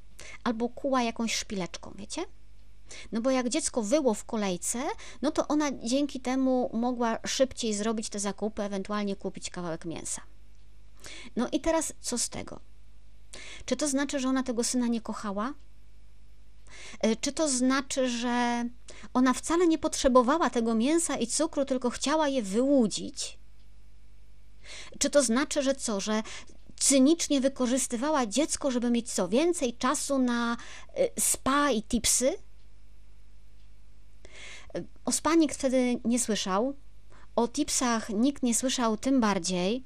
albo kuła jakąś szpileczką, wiecie? No bo jak dziecko wyło w kolejce, no to ona dzięki temu mogła szybciej zrobić te zakupy, ewentualnie kupić kawałek mięsa. No i teraz co z tego? Czy to znaczy, że ona tego syna nie kochała? E, czy to znaczy, że ona wcale nie potrzebowała tego mięsa i cukru, tylko chciała je wyłudzić? Czy to znaczy, że co, że cynicznie wykorzystywała dziecko, żeby mieć co więcej czasu na e, spa i tipsy? E, o spa nikt wtedy nie słyszał, o tipsach nikt nie słyszał tym bardziej.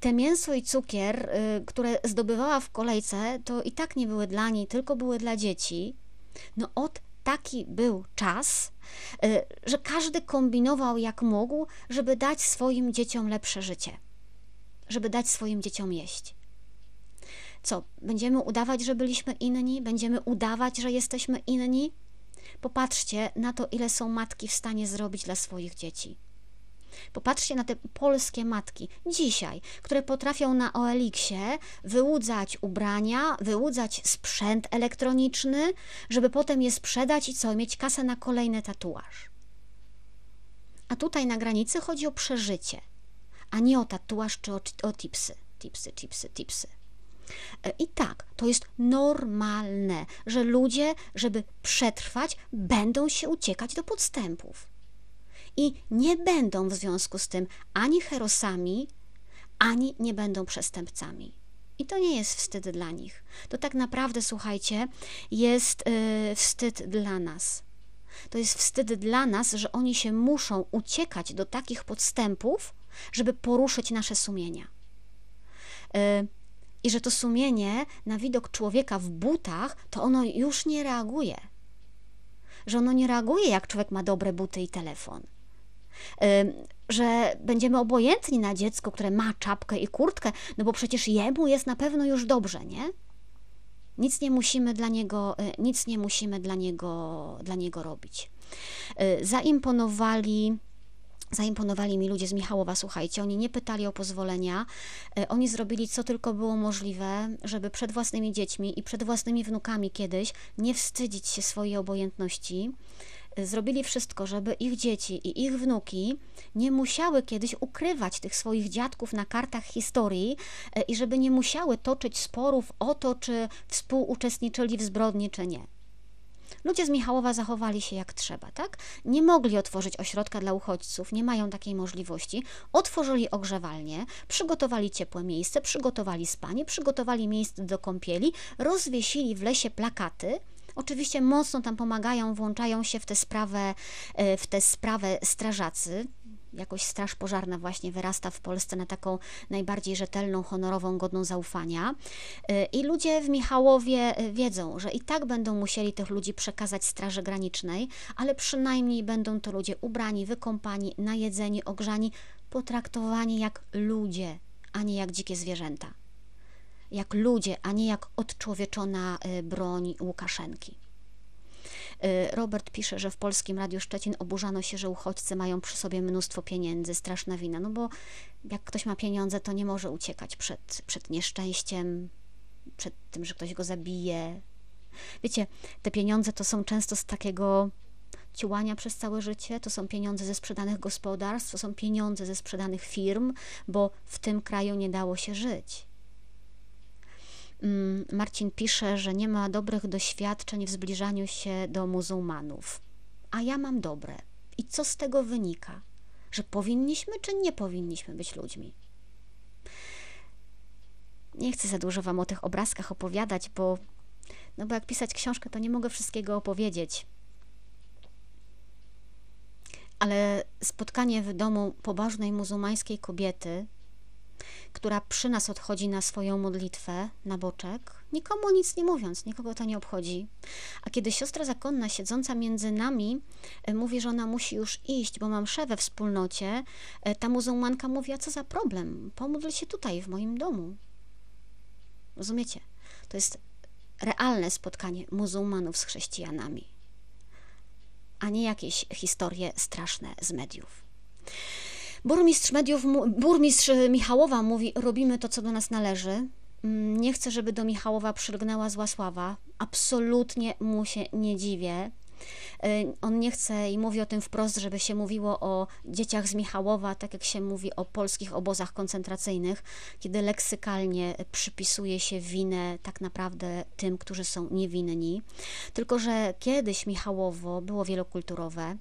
Te mięso i cukier, które zdobywała w kolejce, to i tak nie były dla niej, tylko były dla dzieci. No od taki był czas, y, że każdy kombinował jak mógł, żeby dać swoim dzieciom lepsze życie, żeby dać swoim dzieciom jeść. Co, będziemy udawać, że byliśmy inni? Będziemy udawać, że jesteśmy inni? Popatrzcie na to, ile są matki w stanie zrobić dla swoich dzieci. Popatrzcie na te polskie matki dzisiaj, które potrafią na OLX-ie wyłudzać ubrania, wyłudzać sprzęt elektroniczny, żeby potem je sprzedać i co, mieć kasę na kolejny tatuaż. A tutaj na granicy chodzi o przeżycie, a nie o tatuaż czy o, o tipsy, tipsy, tipsy, tipsy. E, I tak, to jest normalne, że ludzie, żeby przetrwać, będą się uciekać do podstępów i nie będą w związku z tym ani herosami, ani nie będą przestępcami. I to nie jest wstyd dla nich. To tak naprawdę, słuchajcie, jest yy, wstyd dla nas. To jest wstyd dla nas, że oni się muszą uciekać do takich podstępów, żeby poruszyć nasze sumienia. Yy, I że to sumienie na widok człowieka w butach, to ono już nie reaguje. Że ono nie reaguje, jak człowiek ma dobre buty i telefon że będziemy obojętni na dziecko, które ma czapkę i kurtkę, no bo przecież jemu jest na pewno już dobrze, nie? Nic nie musimy dla niego, nic nie musimy dla niego, dla niego robić. Zaimponowali Zaimponowali mi ludzie z Michałowa, słuchajcie, oni nie pytali o pozwolenia, e, oni zrobili co tylko było możliwe, żeby przed własnymi dziećmi i przed własnymi wnukami kiedyś nie wstydzić się swojej obojętności. Zrobili wszystko, żeby ich dzieci i ich wnuki nie musiały kiedyś ukrywać tych swoich dziadków na kartach historii e, i żeby nie musiały toczyć sporów o to, czy współuczestniczyli w zbrodni, czy nie. Ludzie z Michałowa zachowali się jak trzeba, tak? Nie mogli otworzyć ośrodka dla uchodźców, nie mają takiej możliwości. Otworzyli ogrzewalnie, przygotowali ciepłe miejsce, przygotowali spanie, przygotowali miejsce do kąpieli, rozwiesili w lesie plakaty, Oczywiście mocno tam pomagają, włączają się w tę sprawę, e, w tę sprawę strażacy, jakoś Straż Pożarna właśnie wyrasta w Polsce na taką najbardziej rzetelną, honorową, godną zaufania. Y, I ludzie w Michałowie y, wiedzą, że i tak będą musieli tych ludzi przekazać Straży Granicznej, ale przynajmniej będą to ludzie ubrani, wykąpani, najedzeni, ogrzani, potraktowani jak ludzie, a nie jak dzikie zwierzęta. Jak ludzie, a nie jak odczłowieczona y, broń Łukaszenki. Y, Robert pisze, że w polskim Radiu Szczecin oburzano się, że uchodźcy mają przy sobie mnóstwo pieniędzy, straszna wina, no bo jak ktoś ma pieniądze, to nie może uciekać przed, przed nieszczęściem, przed tym, że ktoś go zabije. Wiecie, te pieniądze to są często z takiego ciułania przez całe życie, to są pieniądze ze sprzedanych gospodarstw, to są pieniądze ze sprzedanych firm, bo w tym kraju nie dało się żyć. Mm, Marcin pisze, że nie ma dobrych doświadczeń w zbliżaniu się do muzułmanów. A ja mam dobre. I co z tego wynika? Że powinniśmy czy nie powinniśmy być ludźmi? Nie chcę za dużo Wam o tych obrazkach opowiadać, bo, no bo jak pisać książkę, to nie mogę wszystkiego opowiedzieć. Ale spotkanie w domu pobożnej muzułmańskiej kobiety która przy nas odchodzi na swoją modlitwę, na boczek, nikomu nic nie mówiąc, nikogo to nie obchodzi. A kiedy siostra zakonna siedząca między nami e, mówi, że ona musi już iść, bo mam mszę we wspólnocie, e, ta muzułmanka mówi, a co za problem, pomódl się tutaj, w moim domu. Rozumiecie? To jest realne spotkanie muzułmanów z chrześcijanami, a nie jakieś historie straszne z mediów. Burmistrz mediów, burmistrz Michałowa mówi, robimy to, co do nas należy. Mm, nie chcę, żeby do Michałowa przylgnęła zła sława. Absolutnie mu się nie dziwię. Y, on nie chce i mówi o tym wprost, żeby się mówiło o dzieciach z Michałowa, tak jak się mówi o polskich obozach koncentracyjnych, kiedy leksykalnie przypisuje się winę tak naprawdę tym, którzy są niewinni. Tylko, że kiedyś Michałowo było wielokulturowe,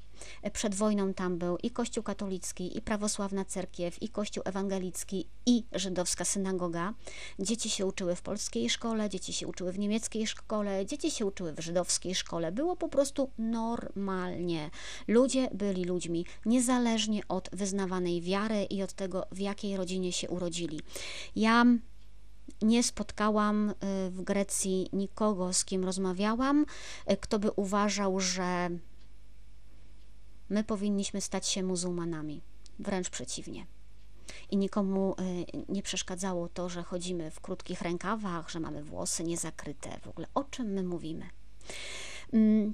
przed wojną tam był i Kościół katolicki, i prawosławna cerkiew, i Kościół ewangelicki, i żydowska synagoga. Dzieci się uczyły w polskiej szkole, dzieci się uczyły w niemieckiej szkole, dzieci się uczyły w żydowskiej szkole. Było po prostu normalnie. Ludzie byli ludźmi, niezależnie od wyznawanej wiary i od tego, w jakiej rodzinie się urodzili. Ja nie spotkałam y, w Grecji nikogo, z kim rozmawiałam, y, kto by uważał, że my powinniśmy stać się muzułmanami. Wręcz przeciwnie. I nikomu y, nie przeszkadzało to, że chodzimy w krótkich rękawach, że mamy włosy niezakryte. W ogóle o czym my mówimy? Mm,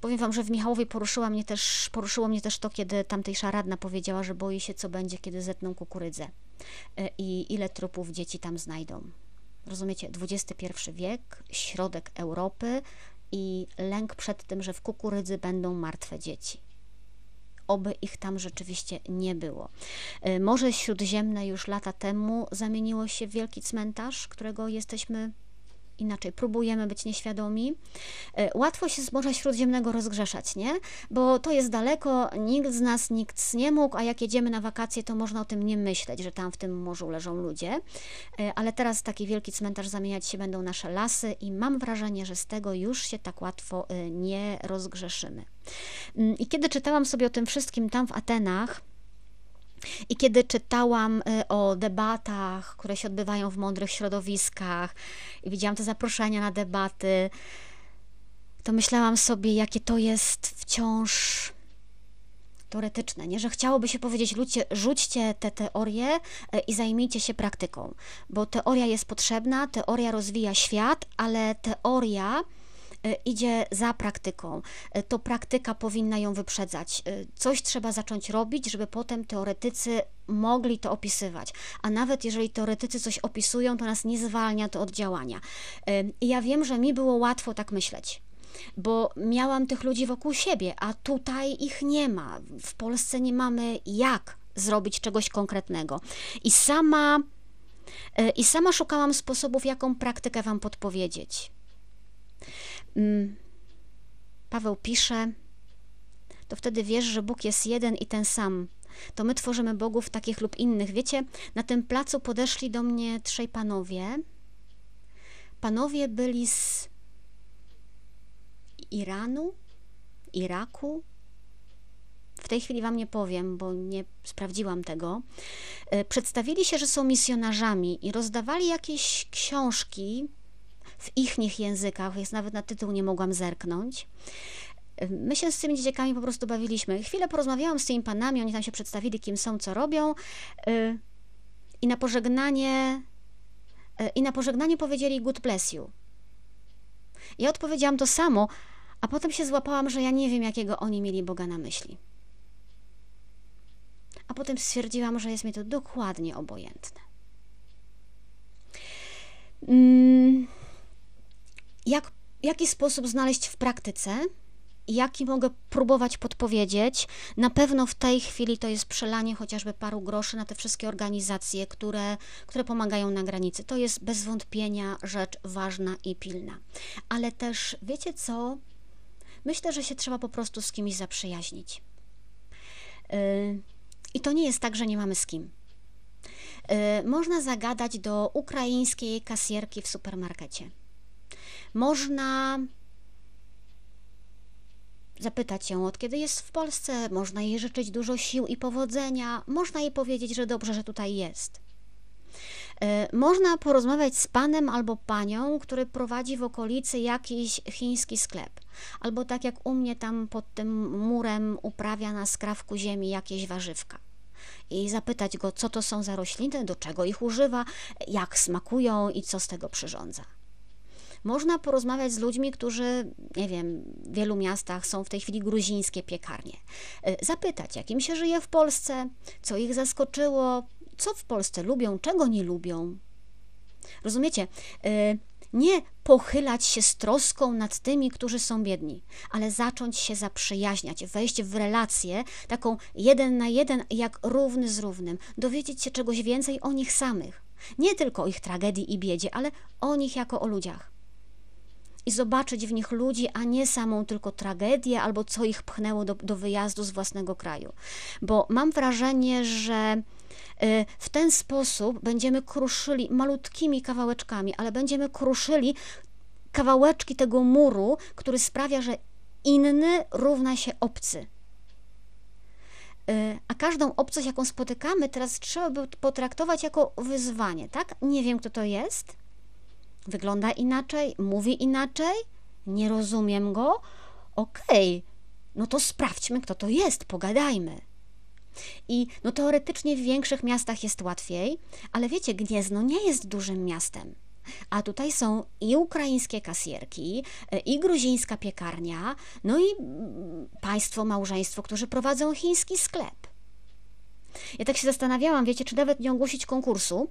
powiem Wam, że w Michałowie poruszyła mnie też, poruszyło mnie też to, kiedy tamtejsza radna powiedziała, że boi się, co będzie, kiedy zetną kukurydzę y, i ile trupów dzieci tam znajdą. Rozumiecie? XXI wiek, środek Europy i lęk przed tym, że w kukurydzy będą martwe dzieci oby ich tam rzeczywiście nie było. E, Morze Śródziemne już lata temu zamieniło się w wielki cmentarz, którego jesteśmy inaczej, próbujemy być nieświadomi. E, łatwo się z Morza Śródziemnego rozgrzeszać, nie? Bo to jest daleko, nikt z nas nikt nie mógł, a jak jedziemy na wakacje, to można o tym nie myśleć, że tam w tym morzu leżą ludzie. E, ale teraz taki wielki cmentarz zamieniać się będą nasze lasy i mam wrażenie, że z tego już się tak łatwo e, nie rozgrzeszymy. Mm, I kiedy czytałam sobie o tym wszystkim tam w Atenach, i kiedy czytałam y, o debatach, które się odbywają w mądrych środowiskach, i widziałam te zaproszenia na debaty, to myślałam sobie, jakie to jest wciąż teoretyczne, nie? że chciałoby się powiedzieć, ludzie, rzućcie te teorie e, i zajmijcie się praktyką, bo teoria jest potrzebna, teoria rozwija świat, ale teoria idzie za praktyką. E, to praktyka powinna ją wyprzedzać. Coś trzeba zacząć robić, żeby potem teoretycy mogli to opisywać. A nawet jeżeli teoretycy coś opisują, to nas nie zwalnia to od działania. I ja wiem, że mi było łatwo tak myśleć bo miałam tych ludzi wokół siebie, a tutaj ich nie ma. W Polsce nie mamy jak zrobić czegoś konkretnego. I sama, e, i sama szukałam sposobów, jaką praktykę Wam podpowiedzieć. Mm. Paweł pisze, to wtedy wiesz, że Bóg jest jeden i ten sam. To my tworzymy bogów takich lub innych. Wiecie, na tym placu podeszli do mnie trzej panowie. Panowie byli z Iranu, Iraku. W tej chwili Wam nie powiem, bo nie sprawdziłam tego. E, przedstawili się, że są misjonarzami i rozdawali jakieś książki w ich językach, więc nawet na tytuł nie mogłam zerknąć. My się z tymi dzieciakami po prostu bawiliśmy. Chwilę porozmawiałam z tymi panami, oni tam się przedstawili, kim są, co robią. E, I na pożegnanie i na pożegnanie powiedzieli good bless you. Ja odpowiedziałam to samo, a potem się złapałam, że ja nie wiem, jakiego oni mieli Boga na myśli. A potem stwierdziłam, że jest mi to dokładnie obojętne. Mm, jak, jaki sposób znaleźć w praktyce? Jaki mogę próbować podpowiedzieć? Na pewno w tej chwili to jest przelanie chociażby paru groszy na te wszystkie organizacje, które, które pomagają na granicy. To jest bez wątpienia rzecz ważna i pilna. Ale też wiecie co? Myślę, że się trzeba po prostu z kimś zaprzyjaźnić. Y, I to nie jest tak, że nie mamy z kim. Y, można zagadać do ukraińskiej kasjerki w supermarkecie. Można zapytać ją, od kiedy jest w Polsce, można jej życzyć dużo sił i powodzenia, można jej powiedzieć, że dobrze, że tutaj jest. E, można porozmawiać z panem albo panią, który prowadzi w okolicy jakiś chiński sklep. Albo tak jak u mnie tam pod tym murem uprawia na skrawku ziemi jakieś warzywka. I zapytać go, co to są za rośliny, do czego ich używa, jak smakują i co z tego przyrządza. Można porozmawiać z ludźmi, którzy, nie wiem, w wielu miastach są w tej chwili gruzińskie piekarnie. E, zapytać, jak im się żyje w Polsce, co ich zaskoczyło, co w Polsce lubią, czego nie lubią. Rozumiecie? E, nie pochylać się z troską nad tymi, którzy są biedni, ale zacząć się zaprzyjaźniać, wejść w relację taką jeden na jeden, jak równy z równym, dowiedzieć się czegoś więcej o nich samych. Nie tylko o ich tragedii i biedzie, ale o nich jako o ludziach. I zobaczyć w nich ludzi, a nie samą tylko tragedię albo co ich pchnęło do, do wyjazdu z własnego kraju. Bo mam wrażenie, że Y, w ten sposób będziemy kruszyli malutkimi kawałeczkami, ale będziemy kruszyli kawałeczki tego muru, który sprawia, że inny równa się obcy. Y, a każdą obcość, jaką spotykamy, teraz trzeba by potraktować jako wyzwanie, tak? Nie wiem, kto to jest. Wygląda inaczej, mówi inaczej, nie rozumiem go. Okej, okay. no to sprawdźmy, kto to jest, pogadajmy. I no teoretycznie w większych miastach jest łatwiej, ale wiecie, Gniezno nie jest dużym miastem. A tutaj są i ukraińskie kasjerki, e, i gruzińska piekarnia, no i mm, państwo, małżeństwo, którzy prowadzą chiński sklep. Ja tak się zastanawiałam, wiecie, czy nawet nie ogłosić konkursu,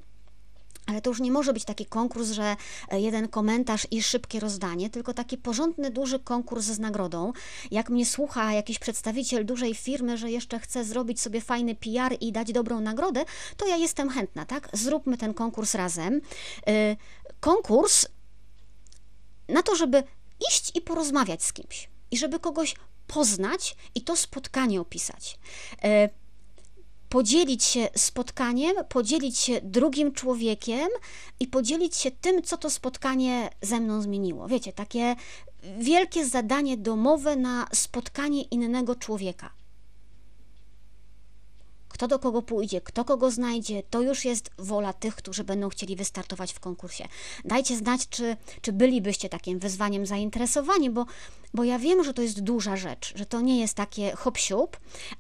ale to już nie może być taki konkurs, że e, jeden komentarz i szybkie rozdanie, tylko taki porządny, duży konkurs z nagrodą. Jak mnie słucha jakiś przedstawiciel dużej firmy, że jeszcze chce zrobić sobie fajny PR i dać dobrą nagrodę, to ja jestem chętna, tak? Zróbmy ten konkurs razem. E, konkurs na to, żeby iść i porozmawiać z kimś i żeby kogoś poznać i to spotkanie opisać. Podzielić się spotkaniem, podzielić się drugim człowiekiem i podzielić się tym, co to spotkanie ze mną zmieniło. Wiecie, takie wielkie zadanie domowe na spotkanie innego człowieka. Kto do kogo pójdzie, kto kogo znajdzie, to już jest wola tych, którzy będą chcieli wystartować w konkursie. Dajcie znać, czy, czy bylibyście takim wyzwaniem zainteresowani, bo, bo ja wiem, że to jest duża rzecz, że to nie jest takie hop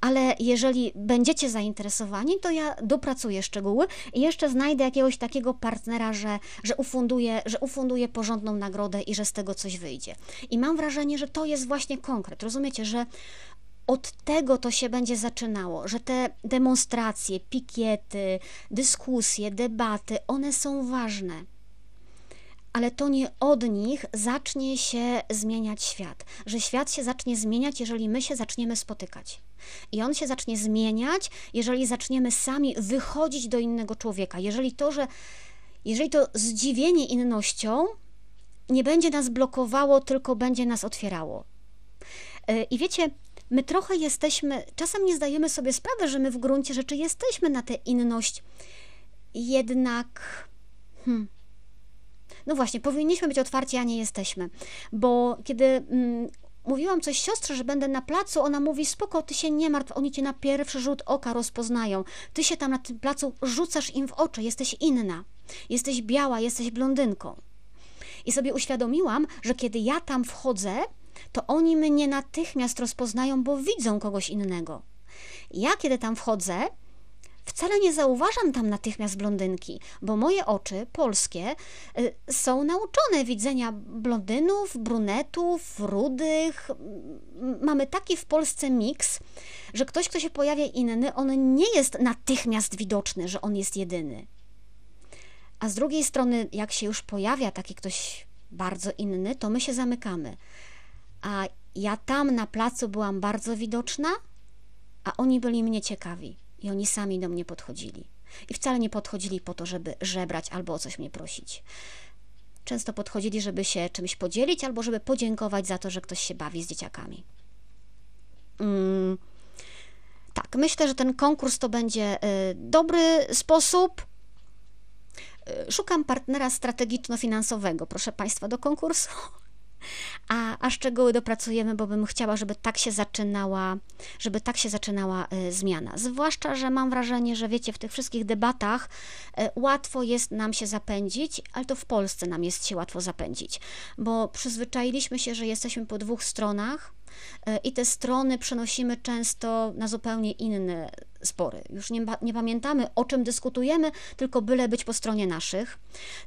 ale jeżeli będziecie zainteresowani, to ja dopracuję szczegóły i jeszcze znajdę jakiegoś takiego partnera, że, że, ufunduje, że ufunduje porządną nagrodę i że z tego coś wyjdzie. I mam wrażenie, że to jest właśnie konkret. Rozumiecie, że od tego to się będzie zaczynało, że te demonstracje, pikiety, dyskusje, debaty, one są ważne. Ale to nie od nich zacznie się zmieniać świat. Że świat się zacznie zmieniać, jeżeli my się zaczniemy spotykać. I on się zacznie zmieniać, jeżeli zaczniemy sami wychodzić do innego człowieka. Jeżeli to, że jeżeli to zdziwienie innością nie będzie nas blokowało, tylko będzie nas otwierało. E, I wiecie, my trochę jesteśmy, czasem nie zdajemy sobie sprawy, że my w gruncie rzeczy jesteśmy na tę inność, jednak. Hmm, no właśnie, powinniśmy być otwarci, a nie jesteśmy. Bo kiedy mm, mówiłam coś siostrze, że będę na placu, ona mówi: Spoko, ty się nie martw, oni cię na pierwszy rzut oka rozpoznają. Ty się tam na tym placu rzucasz im w oczy, jesteś inna. Jesteś biała, jesteś blondynką. I sobie uświadomiłam, że kiedy ja tam wchodzę, to oni mnie natychmiast rozpoznają, bo widzą kogoś innego. Ja, kiedy tam wchodzę, wcale nie zauważam tam natychmiast blondynki, bo moje oczy polskie y, są nauczone widzenia blondynów, brunetów, rudych. Mamy taki w Polsce miks, że ktoś, kto się pojawia inny, on nie jest natychmiast widoczny, że on jest jedyny. A z drugiej strony, jak się już pojawia taki ktoś bardzo inny, to my się zamykamy. A ja tam na placu byłam bardzo widoczna, a oni byli mnie ciekawi i oni sami do mnie podchodzili. I wcale nie podchodzili po to, żeby żebrać albo o coś mnie prosić. Często podchodzili, żeby się czymś podzielić albo żeby podziękować za to, że ktoś się bawi z dzieciakami. Mm, tak, myślę, że ten konkurs to będzie y, dobry sposób. Y, szukam partnera strategiczno-finansowego, proszę Państwa, do konkursu a, a szczegóły dopracujemy, bo bym chciała, żeby tak się zaczynała, żeby tak się zaczynała y, zmiana. Zwłaszcza, że mam wrażenie, że wiecie, w tych wszystkich debatach y, łatwo jest nam się zapędzić, ale to w Polsce nam jest się łatwo zapędzić, bo przyzwyczailiśmy się, że jesteśmy po dwóch stronach y, i te strony przenosimy często na zupełnie inne spory. Już nie, nie, pamiętamy, o czym dyskutujemy, tylko byle być po stronie naszych.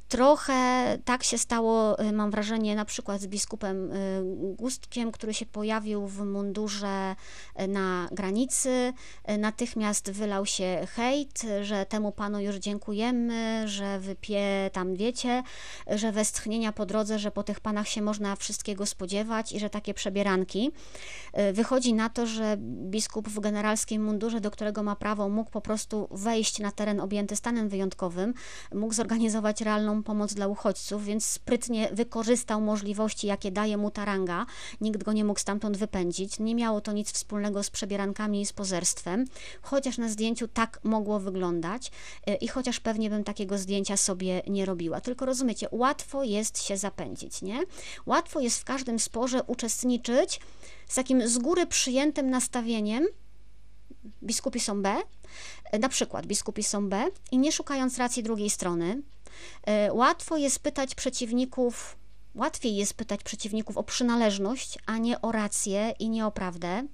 Trochę tak się stało, y, mam wrażenie, na przykład z biskupem y, Gustkiem, który się pojawił w mundurze y, na granicy. Natychmiast wylał się hejt, że temu panu już dziękujemy, że wypie tam wiecie, że westchnienia po drodze, że po tych panach się można wszystkiego spodziewać i że takie przebieranki. Wychodzi na to, że biskup w generalskim mundurze, do którego ma prawo, mógł po prostu wejść na teren objęty stanem wyjątkowym, mógł zorganizować realną pomoc dla uchodźców, więc sprytnie wykorzystał możliwości, jakie daje mu taranga. Nikt go nie mógł stamtąd wypędzić. Nie miało to nic wspólnego z przebierankami i z pozerstwem, chociaż na zdjęciu tak mogło wyglądać y, i chociaż pewnie bym takiego zdjęcia sobie nie robiła. Tylko rozumiecie, łatwo jest się zapędzić, nie? Łatwo jest w każdym sporze uczestniczyć z takim z góry przyjętym nastawieniem, biskupi są B, na przykład biskupi są B i nie szukając racji drugiej strony, e, łatwo jest pytać przeciwników, łatwiej jest pytać przeciwników o przynależność, a nie o rację i nie o prawdę.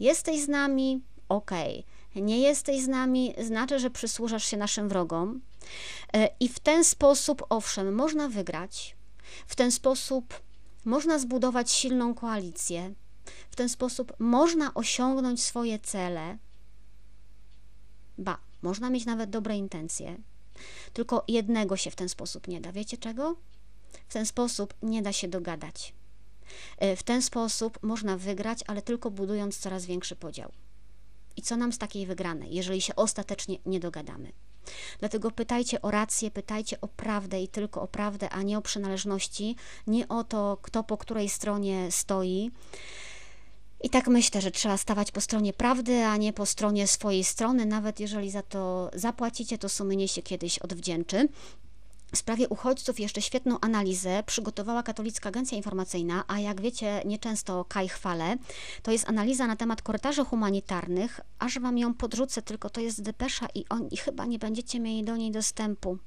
Jesteś z nami? Okej. Nie jesteś z nami, znaczy, że przysłużasz się naszym wrogom. E, I w ten sposób, owszem, można wygrać, w ten sposób można zbudować silną koalicję, w ten sposób można osiągnąć swoje cele. Ba, można mieć nawet dobre intencje. Tylko jednego się w ten sposób nie da. Wiecie czego? W ten sposób nie da się dogadać. E, w ten sposób można wygrać, ale tylko budując coraz większy podział. I co nam z takiej wygranej, jeżeli się ostatecznie nie dogadamy? Dlatego pytajcie o rację, pytajcie o prawdę i tylko o prawdę, a nie o przynależności, nie o to, kto po której stronie stoi. I tak myślę, że trzeba stawać po stronie prawdy, a nie po stronie swojej strony, nawet jeżeli za to zapłacicie, to sumienie się kiedyś odwdzięczy. w sprawie uchodźców jeszcze świetną analizę przygotowała Katolicka Agencja Informacyjna, a jak wiecie, nieczęsto Kaj chwalę. To jest analiza na temat korytarzy humanitarnych, aż wam ją podrzucę, tylko to jest depesza i, on, i chyba nie będziecie mieli do niej dostępu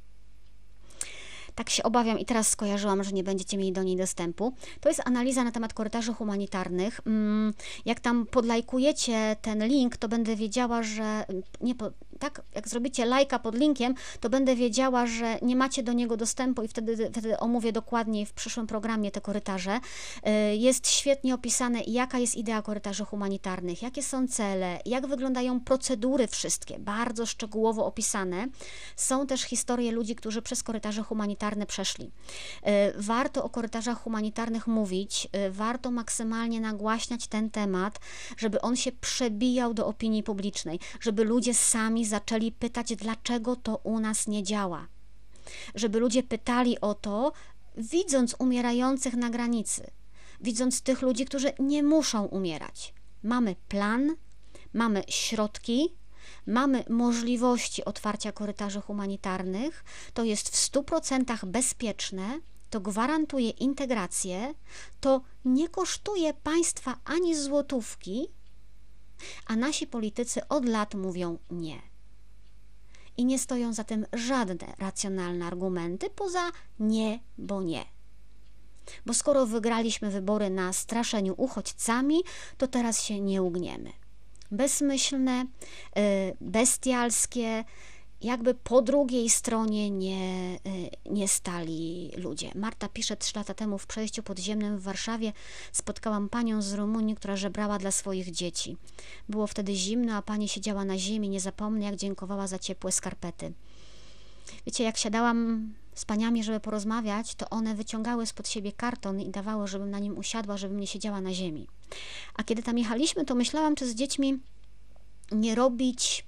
tak się obawiam i teraz skojarzyłam, że nie będziecie mieli do niej dostępu. To jest analiza na temat korytarzy humanitarnych. Mm, jak tam podlajkujecie ten link, to będę wiedziała, że nie po, tak, jak zrobicie lajka pod linkiem, to będę wiedziała, że nie macie do niego dostępu i wtedy, wtedy omówię dokładniej w przyszłym programie te korytarze. Y, jest świetnie opisane, jaka jest idea korytarzy humanitarnych, jakie są cele, jak wyglądają procedury wszystkie, bardzo szczegółowo opisane. Są też historie ludzi, którzy przez korytarze humanitarne przeszli. Y, warto o korytarzach humanitarnych mówić, y, warto maksymalnie nagłaśniać ten temat, żeby on się przebijał do opinii publicznej, żeby ludzie sami zaczęli pytać, dlaczego to u nas nie działa. Żeby ludzie pytali o to, widząc umierających na granicy, widząc tych ludzi, którzy nie muszą umierać. Mamy plan, mamy środki, mamy możliwości otwarcia korytarzy humanitarnych, to jest w 100% bezpieczne, to gwarantuje integrację, to nie kosztuje państwa ani złotówki, a nasi politycy od lat mówią nie. I nie stoją za tym żadne racjonalne argumenty poza nie, bo nie. Bo skoro wygraliśmy wybory na straszeniu uchodźcami, to teraz się nie ugniemy. Bezmyślne, y, bestialskie, jakby po drugiej stronie nie, y, nie stali ludzie. Marta pisze, trzy lata temu w przejściu podziemnym w Warszawie spotkałam panią z Rumunii, która żebrała dla swoich dzieci. Było wtedy zimno, a pani siedziała na ziemi, nie zapomnę, jak dziękowała za ciepłe skarpety. Wiecie, jak siadałam z paniami, żeby porozmawiać, to one wyciągały spod siebie karton i dawały, żebym na nim usiadła, żebym nie siedziała na ziemi. A kiedy tam jechaliśmy, to myślałam, czy z dziećmi nie robić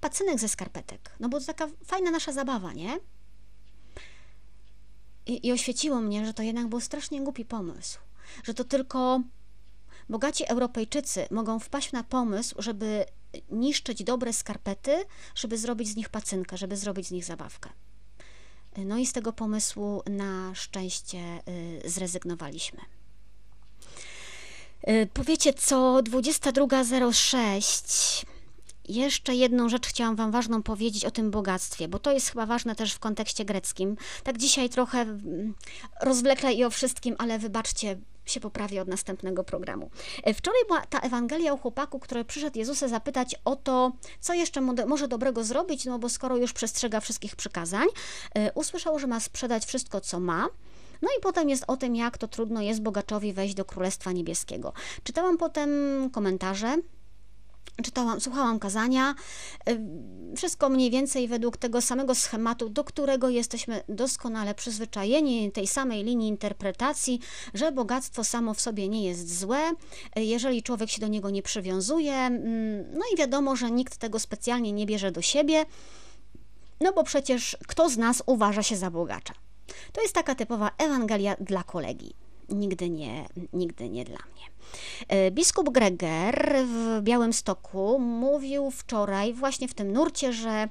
pacynek ze skarpetek. No bo to taka fajna nasza zabawa, nie? I, I oświeciło mnie, że to jednak był strasznie głupi pomysł. Że to tylko bogaci Europejczycy mogą wpaść na pomysł, żeby niszczyć dobre skarpety, żeby zrobić z nich pacynkę, żeby zrobić z nich zabawkę. No i z tego pomysłu na szczęście y, zrezygnowaliśmy. Y, powiecie co, 22.06 jeszcze jedną rzecz chciałam Wam ważną powiedzieć o tym bogactwie, bo to jest chyba ważne też w kontekście greckim. Tak dzisiaj trochę mm, rozwlekle i o wszystkim, ale wybaczcie, się poprawię od następnego programu. E, wczoraj była ta Ewangelia o chłopaku, który przyszedł Jezusa zapytać o to, co jeszcze może dobrego zrobić, no bo skoro już przestrzega wszystkich przykazań, e, usłyszał, że ma sprzedać wszystko, co ma. No i potem jest o tym, jak to trudno jest bogaczowi wejść do Królestwa Niebieskiego. Czytałam potem komentarze czytałam, słuchałam kazania, y, wszystko mniej więcej według tego samego schematu, do którego jesteśmy doskonale przyzwyczajeni, tej samej linii interpretacji, że bogactwo samo w sobie nie jest złe, y, jeżeli człowiek się do niego nie przywiązuje, mm, no i wiadomo, że nikt tego specjalnie nie bierze do siebie, no bo przecież kto z nas uważa się za bogacza? To jest taka typowa Ewangelia dla kolegi, nigdy nie, nigdy nie dla mnie. E, biskup Greger w Białymstoku mówił wczoraj właśnie w tym nurcie, że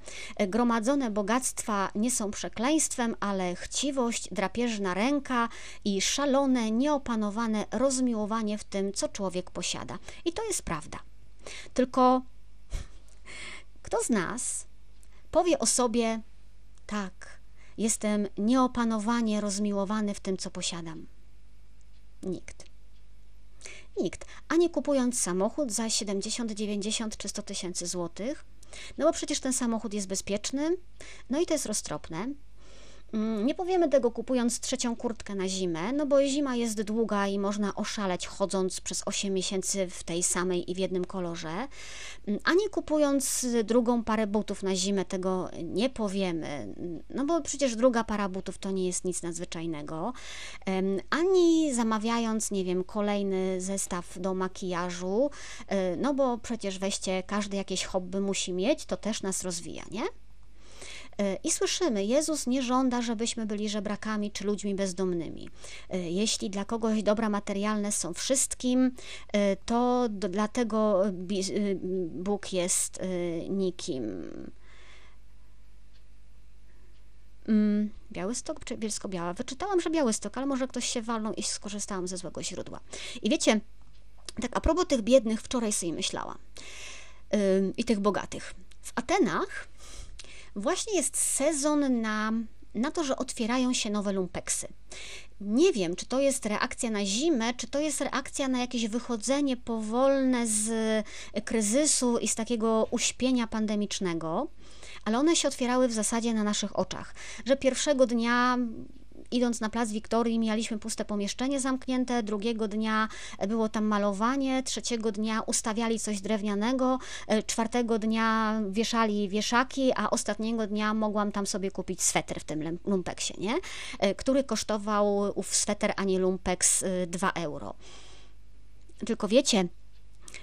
gromadzone bogactwa nie są przekleństwem, ale chciwość, drapieżna ręka i szalone, nieopanowane rozmiłowanie w tym, co człowiek posiada. I to jest prawda. Tylko kto z nas powie o sobie tak, jestem nieopanowanie rozmiłowany w tym, co posiadam? Nikt. Nikt. Ani kupując samochód za 70, 90 czy 100 tysięcy złotych, no bo przecież ten samochód jest bezpieczny, no i to jest roztropne. Mm, nie powiemy tego kupując trzecią kurtkę na zimę, no bo zima jest długa i można oszaleć chodząc przez 8 miesięcy w tej samej i w jednym kolorze. Mm, ani kupując drugą parę butów na zimę tego nie powiemy, no bo przecież druga para butów to nie jest nic nadzwyczajnego. Ani zamawiając, nie wiem, kolejny zestaw do makijażu, e, no bo przecież weźcie, każdy jakieś hobby musi mieć, to też nas rozwija, nie? E, I słyszymy, Jezus nie żąda, żebyśmy byli żebrakami czy ludźmi bezdomnymi. E, jeśli dla kogoś dobra materialne są wszystkim, e, to dlatego Bóg jest nikim. Mm, Białystok czy Bielsko-Biała? Wyczytałam, że Białystok, ale może ktoś się walnął i skorzystałam ze złego źródła. I wiecie, tak a propos tych biednych, wczoraj sobie myślałam. Yy, I tych bogatych. W Atenach właśnie jest sezon na, na to, że otwierają się nowe lumpeksy. Nie wiem, czy to jest reakcja na zimę, czy to jest reakcja na jakieś wychodzenie powolne z kryzysu i z takiego uśpienia pandemicznego, ale one się otwierały w zasadzie na naszych oczach. Że pierwszego dnia idąc na plac Wiktorii, mieliśmy puste pomieszczenie zamknięte, drugiego dnia było tam malowanie, trzeciego dnia ustawiali coś drewnianego, e, czwartego dnia wieszali wieszaki, a ostatniego dnia mogłam tam sobie kupić sweter w tym lumpeksie, nie? E, który kosztował ów sweter, a nie lumpeks 2 e, euro. Tylko wiecie,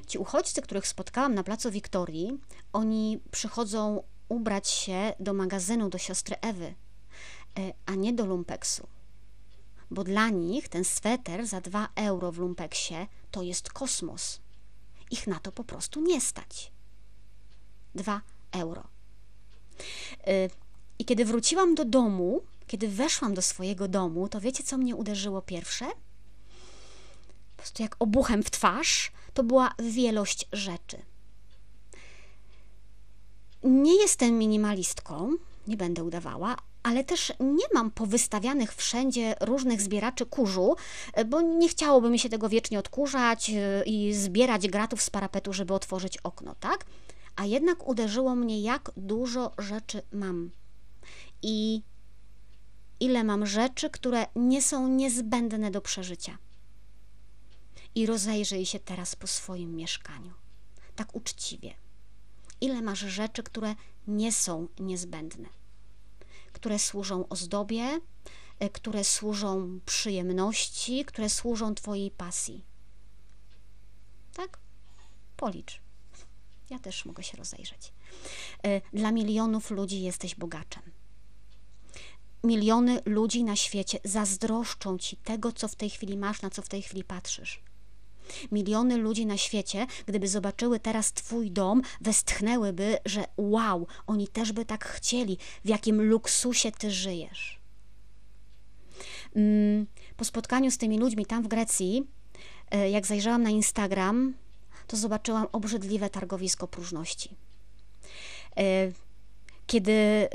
ci uchodźcy, których spotkałam na placu Wiktorii, oni przychodzą ubrać się do magazynu do siostry Ewy, a nie do lumpeksu. Bo dla nich ten sweter za 2 euro w lumpeksie to jest kosmos. Ich na to po prostu nie stać. 2 euro. E, I kiedy wróciłam do domu, kiedy weszłam do swojego domu, to wiecie, co mnie uderzyło pierwsze? Po prostu jak obuchem w twarz, to była wielość rzeczy. Nie jestem minimalistką, nie będę udawała, ale też nie mam powystawianych wszędzie różnych zbieraczy kurzu, bo nie chciałoby mi się tego wiecznie odkurzać y, i zbierać gratów z parapetu, żeby otworzyć okno, tak? A jednak uderzyło mnie, jak dużo rzeczy mam. I ile mam rzeczy, które nie są niezbędne do przeżycia. I rozejrzyj się teraz po swoim mieszkaniu. Tak uczciwie. Ile masz rzeczy, które nie są niezbędne? Które służą ozdobie, e, które służą przyjemności, które służą Twojej pasji. Tak? Policz. Ja też mogę się rozejrzeć. E, dla milionów ludzi jesteś bogaczem. Miliony ludzi na świecie zazdroszczą ci tego, co w tej chwili masz, na co w tej chwili patrzysz. Miliony ludzi na świecie, gdyby zobaczyły teraz Twój dom, westchnęłyby, że wow, oni też by tak chcieli, w jakim luksusie Ty żyjesz. Mm, po spotkaniu z tymi ludźmi tam w Grecji, e, jak zajrzałam na Instagram, to zobaczyłam obrzydliwe targowisko próżności. E, kiedy e,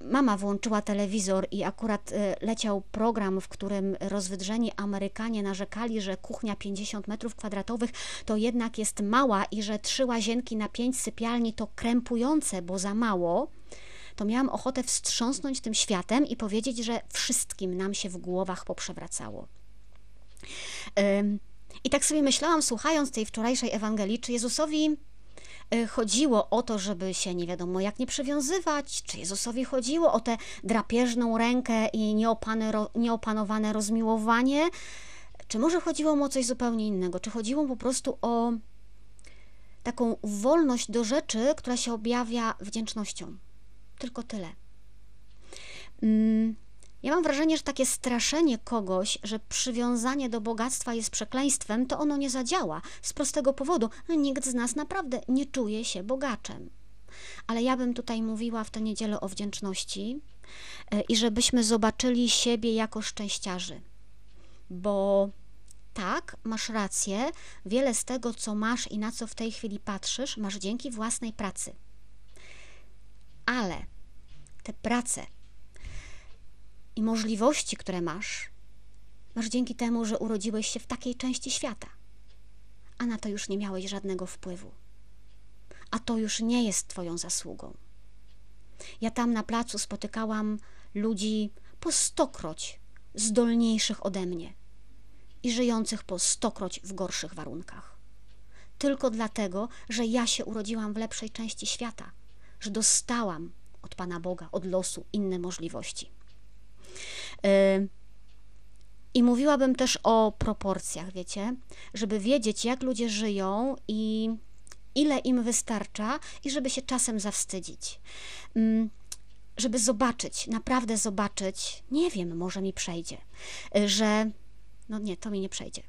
mama włączyła telewizor i akurat y, leciał program, w którym rozwydrzeni Amerykanie narzekali, że kuchnia 50 metrów kwadratowych to jednak jest mała i że trzy łazienki na pięć sypialni to krępujące, bo za mało, to miałam ochotę wstrząsnąć tym światem i powiedzieć, że wszystkim nam się w głowach poprzewracało. I tak sobie myślałam, słuchając tej wczorajszej Ewangelii, czy Jezusowi chodziło o to, żeby się nie wiadomo jak nie przywiązywać, czy Jezusowi chodziło o tę drapieżną rękę i nieopanowane rozmiłowanie, czy może chodziło mu o coś zupełnie innego, czy chodziło mu po prostu o taką wolność do rzeczy, która się objawia wdzięcznością. Tylko tyle. Mm. Ja mam wrażenie, że takie straszenie kogoś, że przywiązanie do bogactwa jest przekleństwem, to ono nie zadziała z prostego powodu. Nikt z nas naprawdę nie czuje się bogaczem. Ale ja bym tutaj mówiła w tę niedzielę o wdzięczności e, i żebyśmy zobaczyli siebie jako szczęściarzy. Bo tak, masz rację, wiele z tego, co masz i na co w tej chwili patrzysz, masz dzięki własnej pracy. Ale te prace i możliwości, które masz, masz dzięki temu, że urodziłeś się w takiej części świata, a na to już nie miałeś żadnego wpływu. A to już nie jest Twoją zasługą. Ja tam na placu spotykałam ludzi po stokroć zdolniejszych ode mnie i żyjących po stokroć w gorszych warunkach. Tylko dlatego, że ja się urodziłam w lepszej części świata, że dostałam od Pana Boga, od losu inne możliwości. I mówiłabym też o proporcjach, wiecie, żeby wiedzieć, jak ludzie żyją i ile im wystarcza, i żeby się czasem zawstydzić. Żeby zobaczyć, naprawdę zobaczyć, nie wiem, może mi przejdzie, że. No nie, to mi nie przejdzie.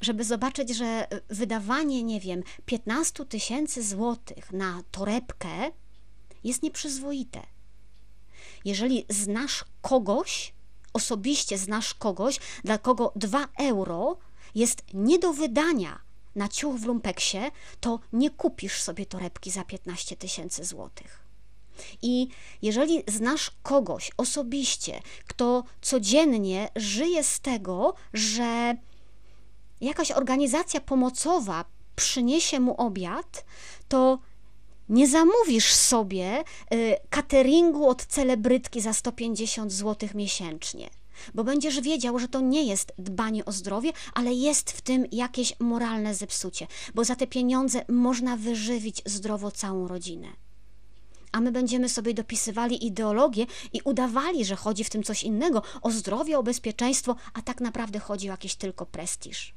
Żeby zobaczyć, że wydawanie, nie wiem, 15 tysięcy złotych na torebkę jest nieprzyzwoite jeżeli znasz kogoś, osobiście znasz kogoś, dla kogo 2 euro jest nie do wydania na ciuch w lumpeksie, to nie kupisz sobie torebki za 15 tysięcy złotych. I jeżeli znasz kogoś osobiście, kto codziennie żyje z tego, że jakaś organizacja pomocowa przyniesie mu obiad, to nie zamówisz sobie y, cateringu od celebrytki za 150 zł miesięcznie, bo będziesz wiedział, że to nie jest dbanie o zdrowie, ale jest w tym jakieś moralne zepsucie, bo za te pieniądze można wyżywić zdrowo całą rodzinę. A my będziemy sobie dopisywali ideologię i udawali, że chodzi w tym coś innego o zdrowie, o bezpieczeństwo, a tak naprawdę chodzi o jakiś tylko prestiż.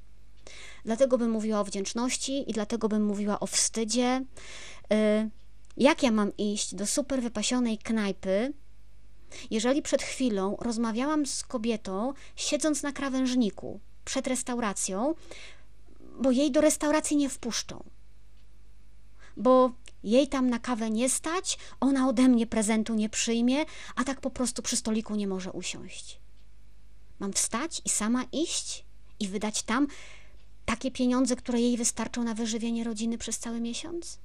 Dlatego bym mówiła o wdzięczności i dlatego bym mówiła o wstydzie. Y, jak ja mam iść do super wypasionej knajpy, jeżeli przed chwilą rozmawiałam z kobietą, siedząc na krawężniku przed restauracją, bo jej do restauracji nie wpuszczą. Bo jej tam na kawę nie stać, ona ode mnie prezentu nie przyjmie, a tak po prostu przy stoliku nie może usiąść. Mam wstać i sama iść i wydać tam takie pieniądze, które jej wystarczą na wyżywienie rodziny przez cały miesiąc?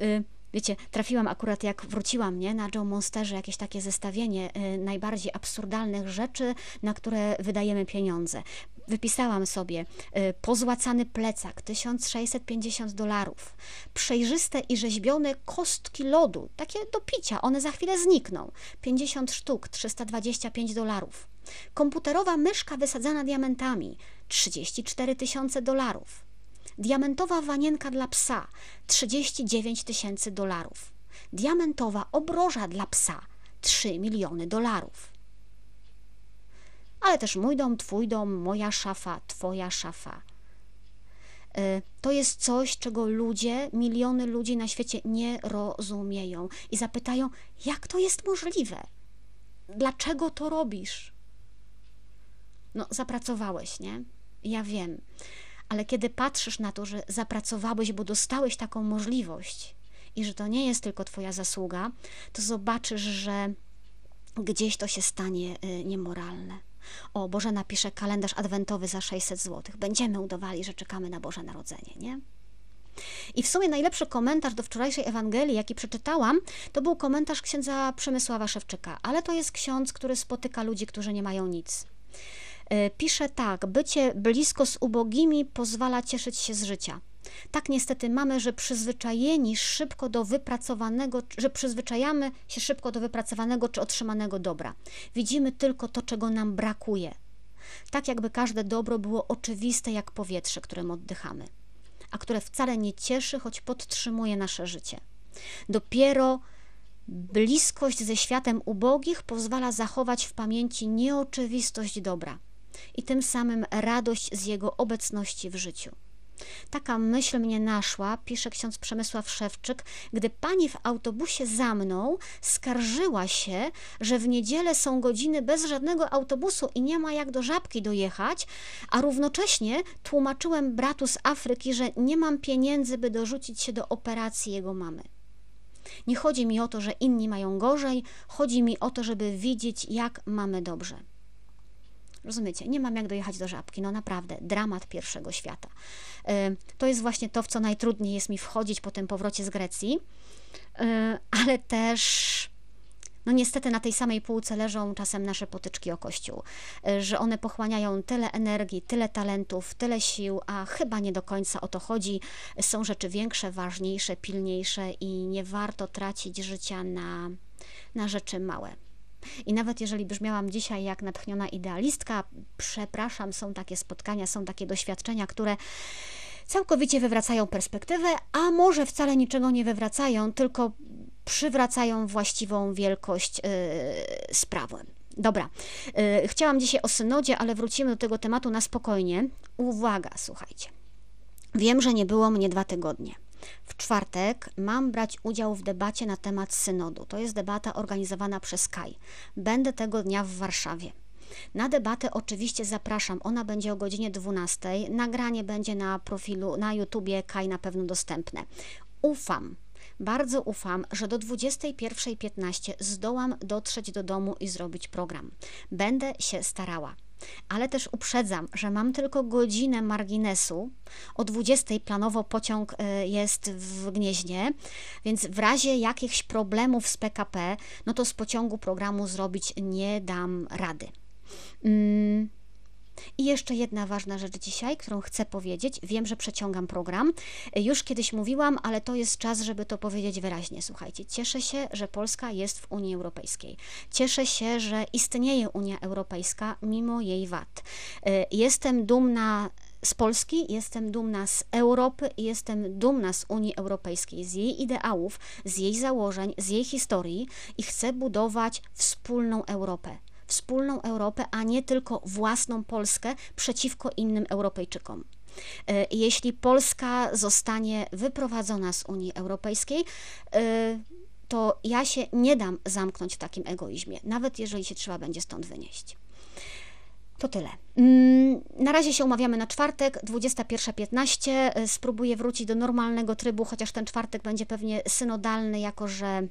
Y, wiecie, trafiłam akurat jak wróciłam, nie, na Joe Monsterze jakieś takie zestawienie y, najbardziej absurdalnych rzeczy, na które wydajemy pieniądze. Wypisałam sobie y, pozłacany plecak 1650 dolarów, przejrzyste i rzeźbione kostki lodu, takie do picia, one za chwilę znikną, 50 sztuk, 325 dolarów. Komputerowa myszka wysadzana diamentami 34 tysiące dolarów. Diamentowa wanienka dla psa 39 tysięcy dolarów. Diamentowa obroża dla psa 3 miliony dolarów. Ale też mój dom, twój dom, moja szafa, twoja szafa. Y, to jest coś, czego ludzie, miliony ludzi na świecie nie rozumieją i zapytają, jak to jest możliwe? Dlaczego to robisz? No, zapracowałeś, nie? Ja wiem. Ale kiedy patrzysz na to, że zapracowałeś, bo dostałeś taką możliwość i że to nie jest tylko Twoja zasługa, to zobaczysz, że gdzieś to się stanie y, niemoralne. O, Boże napisze kalendarz adwentowy za 600 zł. Będziemy udawali, że czekamy na Boże Narodzenie, nie? I w sumie najlepszy komentarz do wczorajszej Ewangelii, jaki przeczytałam, to był komentarz księdza Przemysława Szewczyka, ale to jest ksiądz, który spotyka ludzi, którzy nie mają nic. E, pisze tak: Bycie blisko z ubogimi pozwala cieszyć się z życia. Tak niestety mamy, że przyzwyczajeni szybko do wypracowanego, że przyzwyczajamy się szybko do wypracowanego czy otrzymanego dobra. Widzimy tylko to, czego nam brakuje. Tak jakby każde dobro było oczywiste jak powietrze, którym oddychamy, a które wcale nie cieszy, choć podtrzymuje nasze życie. Dopiero bliskość ze światem ubogich pozwala zachować w pamięci nieoczywistość dobra i tym samym radość z Jego obecności w życiu. Taka myśl mnie naszła, pisze ksiądz Przemysław Szewczyk, gdy pani w autobusie za mną skarżyła się, że w niedzielę są godziny bez żadnego autobusu i nie ma jak do żabki dojechać, a równocześnie tłumaczyłem bratu z Afryki, że nie mam pieniędzy, by dorzucić się do operacji jego mamy. Nie chodzi mi o to, że inni mają gorzej, chodzi mi o to, żeby widzieć, jak mamy dobrze. Rozumiecie? Nie mam jak dojechać do żabki. No naprawdę, dramat pierwszego świata. Y, to jest właśnie to, w co najtrudniej jest mi wchodzić po tym powrocie z Grecji, y, ale też no niestety na tej samej półce leżą czasem nasze potyczki o Kościół, y, że one pochłaniają tyle energii, tyle talentów, tyle sił, a chyba nie do końca o to chodzi. Są rzeczy większe, ważniejsze, pilniejsze i nie warto tracić życia na, na rzeczy małe. I nawet jeżeli brzmiałam dzisiaj jak natchniona idealistka, przepraszam, są takie spotkania, są takie doświadczenia, które całkowicie wywracają perspektywę, a może wcale niczego nie wywracają, tylko przywracają właściwą wielkość yy, sprawę. Dobra, yy, chciałam dzisiaj o synodzie, ale wrócimy do tego tematu na spokojnie. Uwaga, słuchajcie. Wiem, że nie było mnie dwa tygodnie. W czwartek mam brać udział w debacie na temat synodu. To jest debata organizowana przez KAI. Będę tego dnia w Warszawie. Na debatę oczywiście zapraszam. Ona będzie o godzinie 12. Nagranie będzie na profilu na YouTubie Kaj na pewno dostępne. Ufam, Bardzo ufam, że do 21.15 zdołam dotrzeć do domu i zrobić program. Będę się starała. Ale też uprzedzam, że mam tylko godzinę marginesu. O 20 planowo pociąg y, jest w Gnieźnie, więc w razie jakichś problemów z PKP, no to z pociągu programu zrobić nie dam rady. Mm. I jeszcze jedna ważna rzecz dzisiaj, którą chcę powiedzieć. Wiem, że przeciągam program. Już kiedyś mówiłam, ale to jest czas, żeby to powiedzieć wyraźnie. Słuchajcie, cieszę się, że Polska jest w Unii Europejskiej. Cieszę się, że istnieje Unia Europejska mimo jej wad. Y, jestem dumna z Polski, jestem dumna z Europy i jestem dumna z Unii Europejskiej, z jej ideałów, z jej założeń, z jej historii i chcę budować wspólną Europę wspólną Europę, a nie tylko własną Polskę przeciwko innym Europejczykom. E, jeśli Polska zostanie wyprowadzona z Unii Europejskiej, e, to ja się nie dam zamknąć w takim egoizmie, nawet jeżeli się trzeba będzie stąd wynieść. To tyle. Mm, na razie się umawiamy na czwartek, 21.15. E, spróbuję wrócić do normalnego trybu, chociaż ten czwartek będzie pewnie synodalny, jako że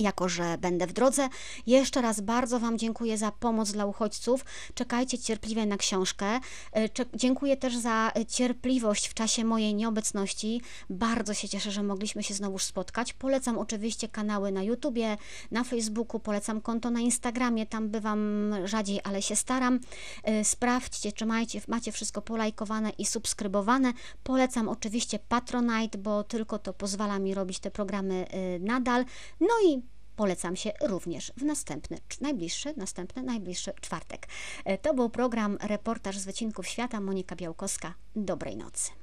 jako że będę w drodze. Jeszcze raz bardzo Wam dziękuję za pomoc dla uchodźców. Czekajcie cierpliwie na książkę. E, dziękuję też za cierpliwość w czasie mojej nieobecności. Bardzo się cieszę, że mogliśmy się znowu spotkać. Polecam oczywiście kanały na YouTubie, na Facebooku, polecam konto na Instagramie, tam bywam rzadziej, ale się staram. E, sprawdźcie, czy macie, macie wszystko polajkowane i subskrybowane. Polecam oczywiście Patronite, bo tylko to pozwala mi robić te programy e, nadal. No i polecam się również w następny, najbliższy, następny, najbliższy czwartek. E, to był program Reportaż z wycinków świata. Monika Białkowska. Dobrej nocy.